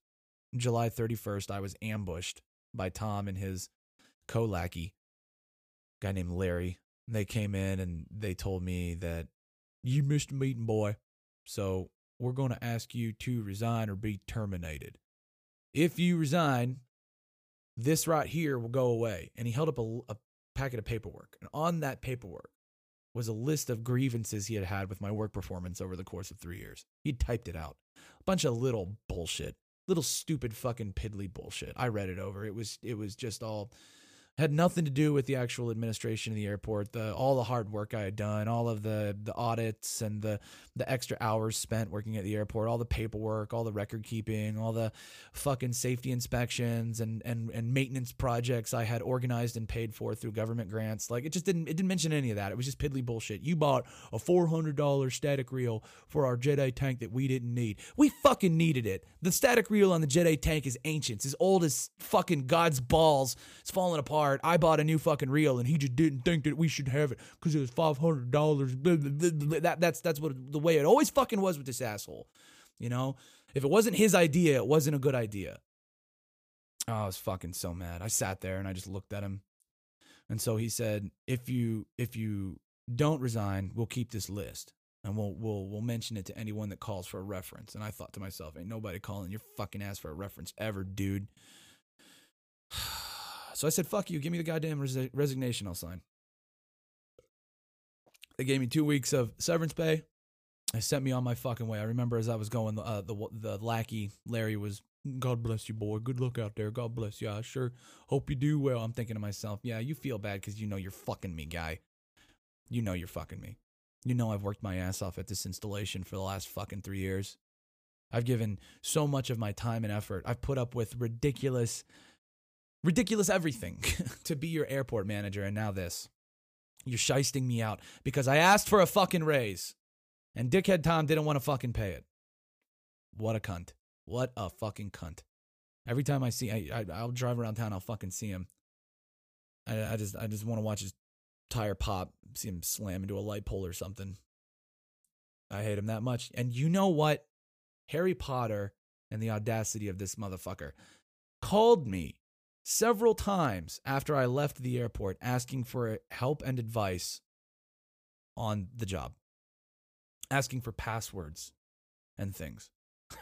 July 31st, I was ambushed by Tom and his co lackey, guy named Larry. They came in and they told me that you missed a meeting, boy. So we're going to ask you to resign or be terminated. If you resign, this right here will go away. And he held up a, a packet of paperwork. And on that paperwork was a list of grievances he had had with my work performance over the course of three years. He typed it out. A bunch of little bullshit, little stupid fucking piddly bullshit. I read it over. It was it was just all had nothing to do with the actual administration of the airport. The all the hard work I had done, all of the the audits and the the extra hours spent working at the airport, all the paperwork, all the record keeping, all the fucking safety inspections and and and maintenance projects I had organized and paid for through government grants. Like it just didn't it didn't mention any of that. It was just piddly bullshit. You bought a four hundred dollar static reel for our Jet A tank that we didn't need. We fucking needed it. The static reel on the Jet A tank is ancient. It's as old as fucking God's balls. It's falling apart. I bought a new fucking reel and he just didn't think that we should have it because it was five hundred dollars. That that's that's what the way it always fucking was with this asshole. You know, if it wasn't his idea, it wasn't a good idea. Oh, I was fucking so mad. I sat there and I just looked at him. And so he said, "If you if you don't resign, we'll keep this list and we'll we'll we'll mention it to anyone that calls for a reference." And I thought to myself, "Ain't nobody calling your fucking ass for a reference ever, dude." So I said, "Fuck you, give me the goddamn res- resignation. I'll sign." They gave me two weeks of severance pay. They sent me on my fucking way. I remember as I was going, uh, the the lackey Larry was, "God bless you, boy. Good luck out there. God bless you. I sure hope you do well." I'm thinking to myself, "Yeah, you feel bad because you know you're fucking me, guy. You know you're fucking me. You know I've worked my ass off at this installation for the last fucking three years. I've given so much of my time and effort. I've put up with ridiculous." Ridiculous everything to be your airport manager, and now this. You're shysting me out because I asked for a fucking raise, and dickhead Tom didn't want to fucking pay it. What a cunt! What a fucking cunt! Every time I see, I, I will drive around town, I'll fucking see him. I, I just I just want to watch his tire pop, see him slam into a light pole or something. I hate him that much. And you know what? Harry Potter and the audacity of this motherfucker called me several times after I left the airport asking for help and advice on the job, asking for passwords and things.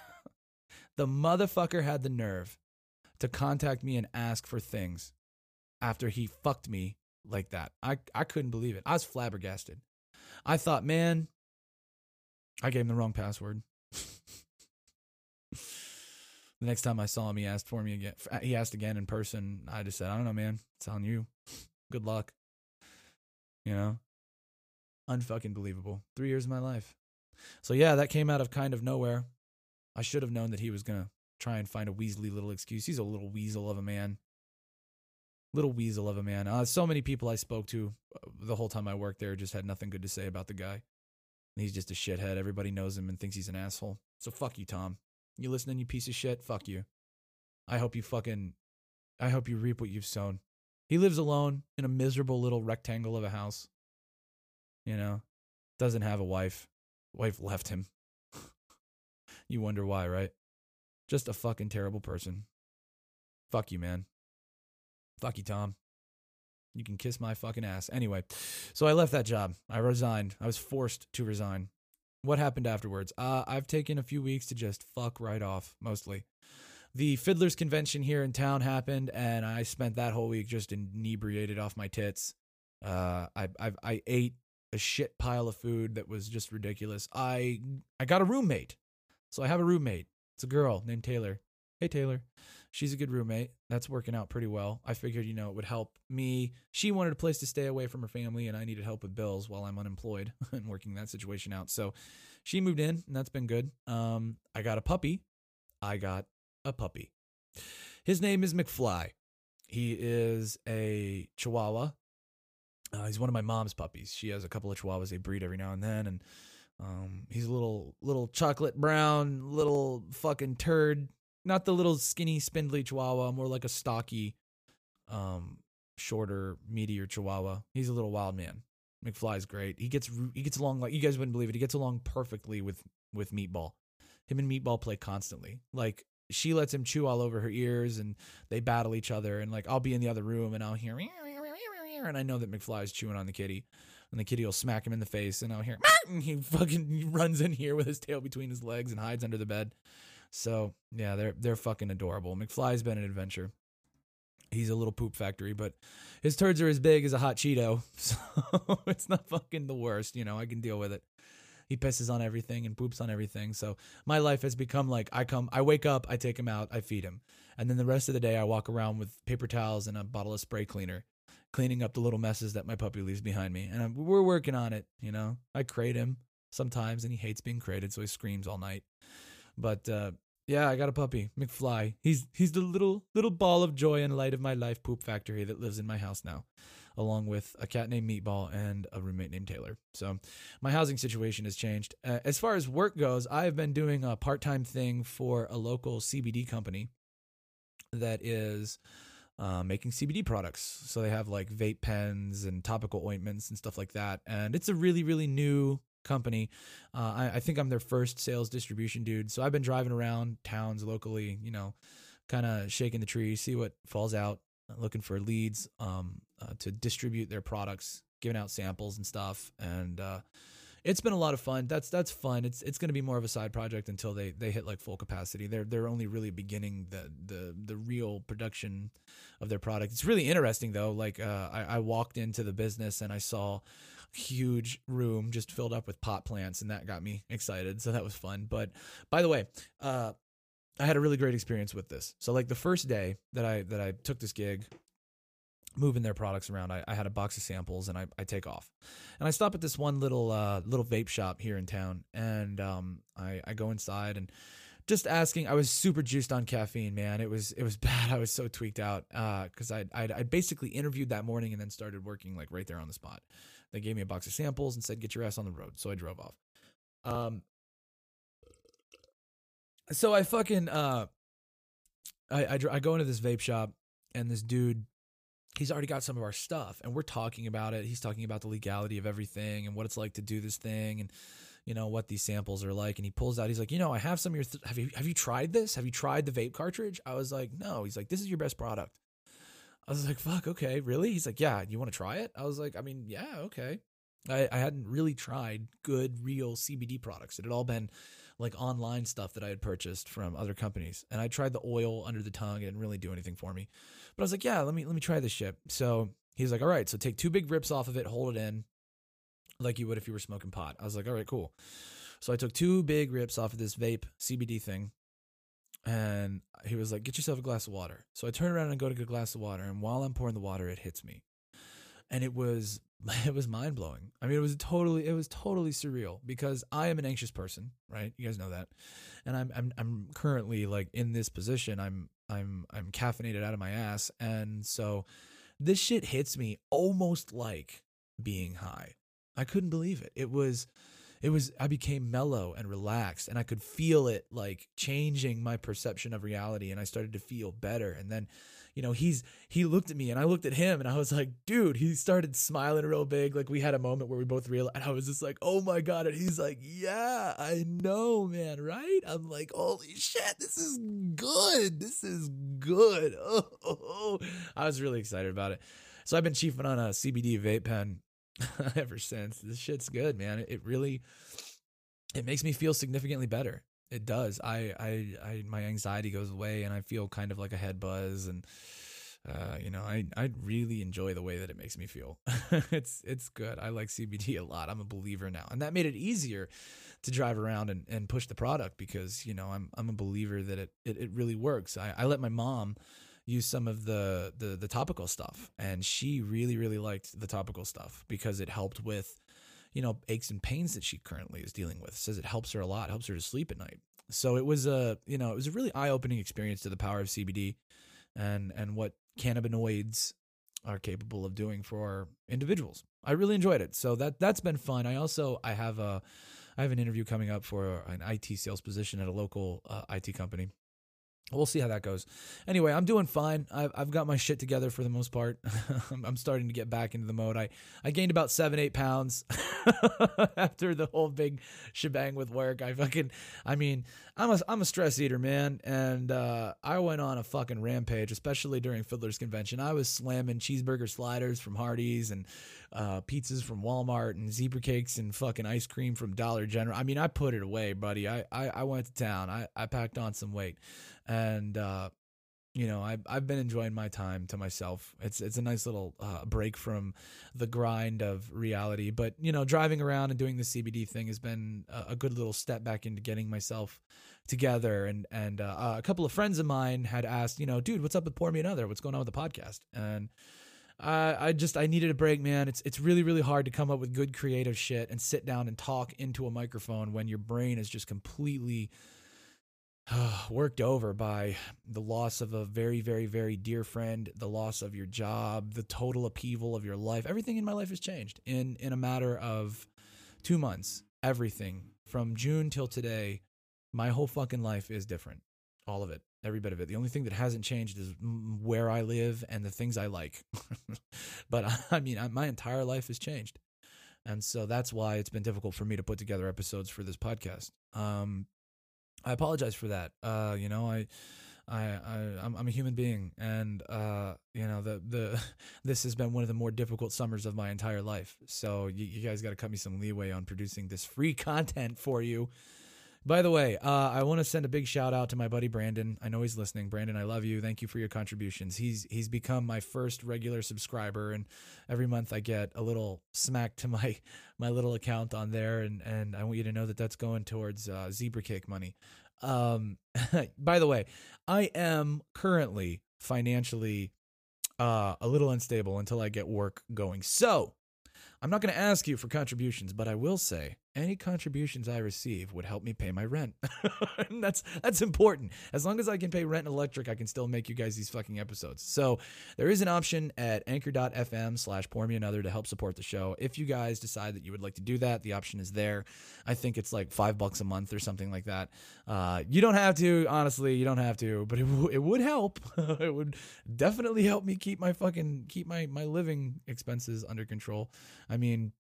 the motherfucker had the nerve to contact me and ask for things after he fucked me like that. I, I couldn't believe it. I was flabbergasted. I thought, man, I gave him the wrong password. The next time I saw him, he asked for me again. He asked again in person. I just said, I don't know, man. It's on you. Good luck. You know? Unfucking believable. Three years of my life. So yeah, that came out of kind of nowhere. I should have known that he was gonna try and find a Weasley little excuse. He's a little weasel of a man. Little weasel of a man. Uh, so many people I spoke to uh, the whole time I worked there just had nothing good to say about the guy. He's just a shithead. Everybody knows him and thinks he's an asshole. So fuck you, Tom. You listening, you piece of shit? Fuck you. I hope you fucking. I hope you reap what you've sown. He lives alone in a miserable little rectangle of a house. You know, doesn't have a wife. Wife left him. you wonder why, right? Just a fucking terrible person. Fuck you, man. Fuck you, Tom. You can kiss my fucking ass. Anyway, so I left that job. I resigned. I was forced to resign. What happened afterwards? Uh, I've taken a few weeks to just fuck right off, mostly. The Fiddlers Convention here in town happened, and I spent that whole week just inebriated off my tits. Uh, I, I I ate a shit pile of food that was just ridiculous. I I got a roommate, so I have a roommate. It's a girl named Taylor. Hey Taylor, she's a good roommate. That's working out pretty well. I figured you know it would help me. She wanted a place to stay away from her family, and I needed help with bills while I'm unemployed and working that situation out. So she moved in, and that's been good. Um, I got a puppy. I got a puppy. His name is McFly. He is a Chihuahua. Uh, he's one of my mom's puppies. She has a couple of Chihuahuas they breed every now and then, and um, he's a little little chocolate brown, little fucking turd. Not the little skinny, spindly Chihuahua, more like a stocky, um, shorter, meatier Chihuahua. He's a little wild man. McFly's great. He gets he gets along like you guys wouldn't believe it. He gets along perfectly with with Meatball. Him and Meatball play constantly. Like she lets him chew all over her ears, and they battle each other. And like I'll be in the other room, and I'll hear and I know that McFly is chewing on the kitty, and the kitty will smack him in the face, and I'll hear and he fucking runs in here with his tail between his legs and hides under the bed. So yeah, they're they're fucking adorable. McFly's been an adventure. He's a little poop factory, but his turds are as big as a hot Cheeto, so it's not fucking the worst. You know, I can deal with it. He pisses on everything and poops on everything. So my life has become like I come, I wake up, I take him out, I feed him, and then the rest of the day I walk around with paper towels and a bottle of spray cleaner cleaning up the little messes that my puppy leaves behind me. And I'm, we're working on it, you know. I crate him sometimes and he hates being crated, so he screams all night. But uh, yeah, I got a puppy, McFly. He's he's the little little ball of joy and light of my life poop factory that lives in my house now, along with a cat named Meatball and a roommate named Taylor. So my housing situation has changed. Uh, as far as work goes, I've been doing a part-time thing for a local CBD company that is uh, making CBD products. So they have like vape pens and topical ointments and stuff like that. And it's a really, really new company. Uh, I, I, think I'm their first sales distribution dude. So I've been driving around towns locally, you know, kind of shaking the trees, see what falls out, looking for leads um, uh, to distribute their products, giving out samples and stuff. And uh, it's been a lot of fun. That's that's fun. It's it's going to be more of a side project until they they hit like full capacity. They're they're only really beginning the the the real production of their product. It's really interesting though. Like uh, I, I walked into the business and I saw huge room just filled up with pot plants and that got me excited so that was fun but by the way uh, i had a really great experience with this so like the first day that i that i took this gig moving their products around. I, I, had a box of samples and I, I take off. And I stop at this one little uh, little vape shop here in town and um, I, I go inside and just asking I was super juiced on caffeine, man. It was it was bad. I was so tweaked out because uh, I I basically interviewed that morning and then started working like right there on the spot. They gave me a box of samples and said get your ass on the road. So I drove off. Um so I fucking uh I, I, I go into this vape shop and this dude he's already got some of our stuff and we're talking about it. He's talking about the legality of everything and what it's like to do this thing and you know what these samples are like. And he pulls out he's like you know i have some of your th- have you have you tried this? Have you tried the vape cartridge? I was like no. He's like this is your best product i was like fuck okay really he's like yeah you want to try it i was like i mean yeah okay I, I hadn't really tried good real cbd products it had all been like online stuff that i had purchased from other companies and i tried the oil under the tongue it didn't really do anything for me but I was like, yeah, let me let me try this shit. So he's like, all right, so take two big rips off of it, hold it in, like you would if you were smoking pot. I was like, all right, cool. So I took two big rips off of this vape CBD thing, and he was like, get yourself a glass of water. So I turn around and go to get a glass of water, and while I'm pouring the water, it hits me, and it was it was mind blowing. I mean, it was totally it was totally surreal because I am an anxious person, right? You guys know that, and I'm I'm I'm currently like in this position. I'm I'm I'm caffeinated out of my ass and so this shit hits me almost like being high. I couldn't believe it. It was it was I became mellow and relaxed and I could feel it like changing my perception of reality and I started to feel better and then you know, he's he looked at me and I looked at him and I was like, dude, he started smiling real big. Like we had a moment where we both realized I was just like, oh my God. And he's like, Yeah, I know, man, right? I'm like, holy shit, this is good. This is good. Oh, oh, oh. I was really excited about it. So I've been chiefing on a CBD vape pen ever since. This shit's good, man. It, really it makes me feel significantly better. It does. I, I, I, my anxiety goes away, and I feel kind of like a head buzz, and uh, you know, I, I really enjoy the way that it makes me feel. it's, it's good. I like CBD a lot. I'm a believer now, and that made it easier to drive around and, and push the product because you know I'm, I'm a believer that it, it, it really works. I, I let my mom use some of the, the the topical stuff, and she really, really liked the topical stuff because it helped with you know, aches and pains that she currently is dealing with. Says it helps her a lot, helps her to sleep at night. So it was a, you know, it was a really eye-opening experience to the power of CBD and and what cannabinoids are capable of doing for individuals. I really enjoyed it. So that that's been fun. I also I have a I have an interview coming up for an IT sales position at a local uh, IT company We'll see how that goes. Anyway, I'm doing fine. I've, I've got my shit together for the most part. I'm starting to get back into the mode. I, I gained about seven, eight pounds after the whole big shebang with work. I fucking, I mean, I'm a, I'm a stress eater, man. And uh, I went on a fucking rampage, especially during Fiddler's Convention. I was slamming cheeseburger sliders from Hardee's and uh, pizzas from Walmart and zebra cakes and fucking ice cream from Dollar General. I mean, I put it away, buddy. I, I, I went to town. I, I packed on some weight and uh, you know I've I've been enjoying my time to myself. It's it's a nice little uh, break from the grind of reality. But you know, driving around and doing the CBD thing has been a, a good little step back into getting myself together. And and uh, a couple of friends of mine had asked, you know, dude, what's up with Pour Me Another? What's going on with the podcast? And uh, I just I needed a break, man. It's it's really really hard to come up with good creative shit and sit down and talk into a microphone when your brain is just completely worked over by the loss of a very, very, very dear friend, the loss of your job, the total upheaval of your life. Everything in my life has changed in in a matter of two months. Everything from June till today, my whole fucking life is different. All of it, every bit of it. The only thing that hasn't changed is where I live and the things I like. but I mean, my entire life has changed. And so that's why it's been difficult for me to put together episodes for this podcast. Um, I apologize for that. Uh, you know, I, I, I I'm, I'm a human being, and uh, you know, the the this has been one of the more difficult summers of my entire life. So you, you guys got to cut me some leeway on producing this free content for you. By the way, uh, I want to send a big shout out to my buddy Brandon. I know he's listening. Brandon, I love you. Thank you for your contributions. He's he's become my first regular subscriber, and every month I get a little smack to my my little account on there, and and I want you to know that that's going towards uh, Zebra Cake money. Um, by the way, I am currently financially uh, a little unstable until I get work going. So I'm not going to ask you for contributions, but I will say any contributions I receive would help me pay my rent. that's that's important. As long as I can pay rent and electric, I can still make you guys these fucking episodes. So there is an option at anchor.fm slash pour me another to help support the show. If you guys decide that you would like to do that, the option is there. I think it's like five bucks a month or something like that. Uh, you don't have to, honestly, you don't have to, but it, w- it would help. it would definitely help me keep my fucking keep my my living expenses under control. I mean,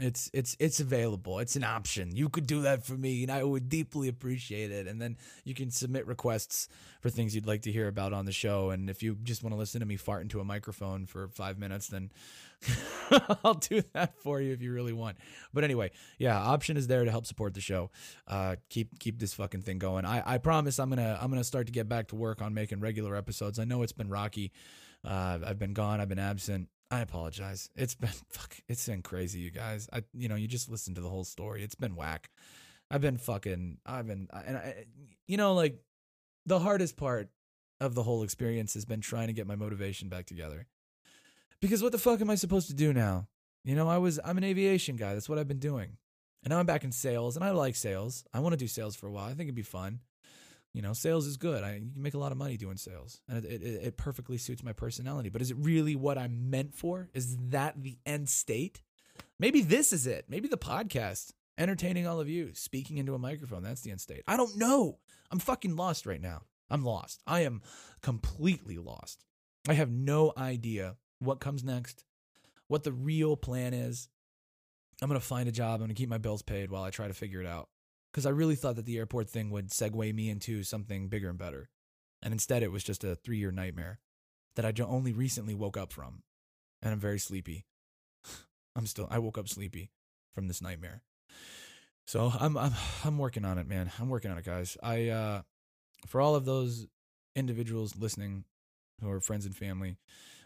it's it's it's available. It's an option. You could do that for me and i would deeply appreciate it. And then you can submit requests for things you'd like to hear about on the show. And if you just want to listen to me fart into a microphone for five minutes then i'll do that for you if you really want. But anyway yeah option is there to help support the show. Uh keep keep this fucking thing going. I i promise i'm gonna i'm gonna start to get back to work on making regular episodes. I know it's been rocky. Uh, I've been gone. I've been absent. I apologize. It's been fuck. It's been crazy, you guys. I you know you just listen to the whole story. It's been whack. I've been fucking. I've been and I, you know like the hardest part of the whole experience has been trying to get my motivation back together. Because what the fuck am I supposed to do now? You know, I was I'm an aviation guy. That's what I've been doing. And now I'm back in sales and I like sales. I want to do sales for a while. I think it'd be fun you know, sales is good. I you make a lot of money doing sales, and it, it, it perfectly suits my personality. But is it really what I'm meant for? Is that the end state? Maybe this is it. Maybe the podcast, entertaining all of you, speaking into a microphone. That's the end state. I don't know. I'm fucking lost right now. I'm lost. I am completely lost. I have no idea what comes next, what the real plan is. I'm going to find a job. I'm going to keep my bills paid while I try to figure it out. Because I really thought that the airport thing would segue me into something bigger and better. And instead, it was just a three year nightmare that I only recently woke up from. And I'm very sleepy. I'm still, I woke up sleepy from this nightmare. So I'm, I'm, I'm working on it, man. I'm working on it, guys. I, uh, for all of those individuals listening who are friends and family,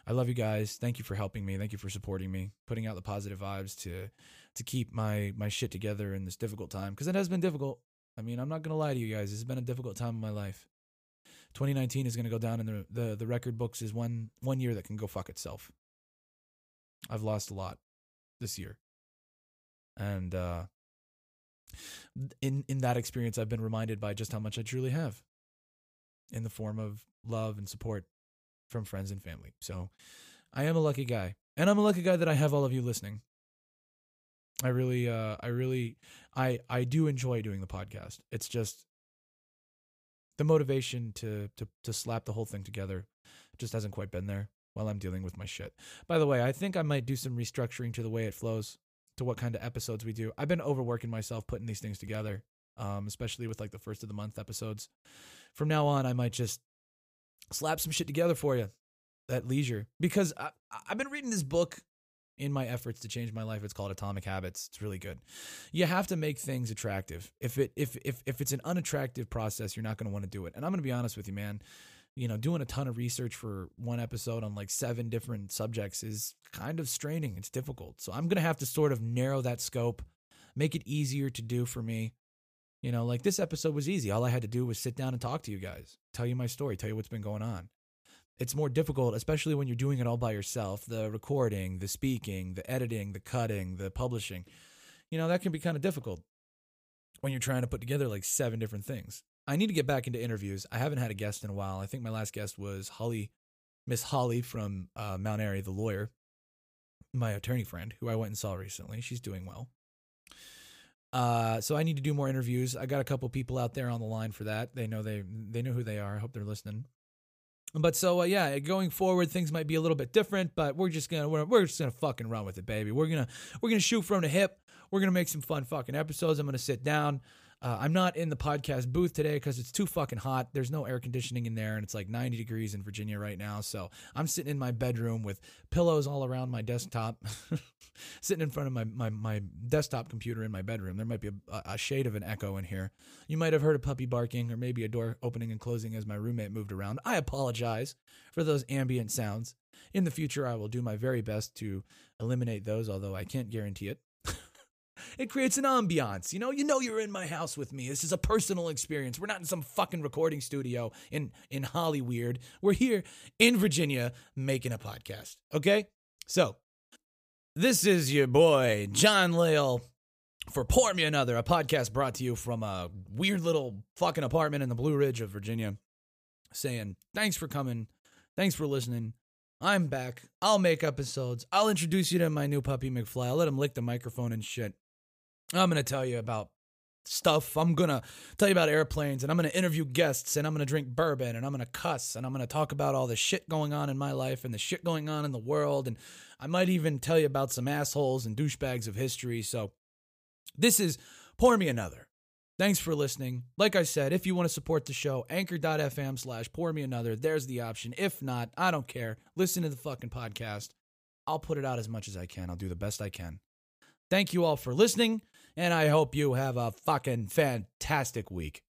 I love you guys. Thank you for helping me. Thank you for supporting me, putting out the positive vibes to to keep my my shit together in this difficult time because it has been difficult. I mean, I'm not gonna lie to you guys. It's been a difficult time in my life. 2019 is gonna go down in the the, the record books as one one year that can go fuck itself. I've lost a lot this year, and uh, in in that experience, I've been reminded by just how much I truly have, in the form of love and support from friends and family. So, I am a lucky guy, and I'm a lucky guy that I have all of you listening. I really, uh, I really, I I do enjoy doing the podcast. It's just the motivation to to to slap the whole thing together just hasn't quite been there while I'm dealing with my shit. By the way, I think I might do some restructuring to the way it flows, to what kind of episodes we do. I've been overworking myself putting these things together, um, especially with like the first of the month episodes. From now on, I might just slap some shit together for you at leisure because I, I've been reading this book in my efforts to change my life. It's called Atomic Habits. It's really good. You have to make things attractive. If it if if if it's an unattractive process, you're not going to want to do it. And I'm going to be honest with you, man. You know, doing a ton of research for one episode on like seven different subjects is kind of straining. It's difficult. So I'm going to have to sort of narrow that scope, make it easier to do for me. You know, like this episode was easy. All I had to do was sit down and talk to you guys, tell you my story, tell you what's been going on it's more difficult, especially when you're doing it all by yourself. The recording, the speaking, the editing, the cutting, the publishing. You know, that can be kind of difficult when you're trying to put together like seven different things. I need to get back into interviews. I haven't had a guest in a while. I think my last guest was Holly, Miss Holly from uh, Mount Airy, the lawyer, my attorney friend, who I went and saw recently. She's doing well. Uh, so I need to do more interviews. I got a couple people out there on the line for that. They know they they know who they are. I hope they're listening. But so uh, yeah, going forward, things might be a little bit different, but we're just gonna we're, we're just gonna fucking run with it, baby. We're gonna we're gonna shoot from the hip. We're gonna make some fun fucking episodes. I'm gonna sit down. Uh, I'm not in the podcast booth today because it's too fucking hot. There's no air conditioning in there, and it's like 90 degrees in Virginia right now. So I'm sitting in my bedroom with pillows all around my desktop, sitting in front of my, my, my desktop computer in my bedroom. There might be a, a shade of an echo in here. You might have heard a puppy barking or maybe a door opening and closing as my roommate moved around. I apologize for those ambient sounds. In the future, I will do my very best to eliminate those, although I can't guarantee it. It creates an ambiance. You know, you know you're in my house with me. This is a personal experience. We're not in some fucking recording studio in in Hollyweird. We're here in Virginia making a podcast. Okay? So, this is your boy John Lale for Pour Me Another, a podcast brought to you from a weird little fucking apartment in the Blue Ridge of Virginia, saying thanks for coming, thanks for listening. I'm back. I'll make episodes. I'll introduce you to my new puppy McFly. I'll let him lick the microphone and shit. I'm going to tell you about stuff. I'm going to tell you about airplanes and I'm going to interview guests and I'm going to drink bourbon and I'm going to cuss and I'm going to talk about all the shit going on in my life and the shit going on in the world. And I might even tell you about some assholes and douchebags of history. So this is Pour Me Another. Thanks for listening. Like I said, if you want to support the show, anchor.fm slash pour me another. There's the option. If not, I don't care. Listen to the fucking podcast. I'll put it out as much as I can. I'll do the best I can. Thank you all for listening and I hope you have a fucking fantastic week.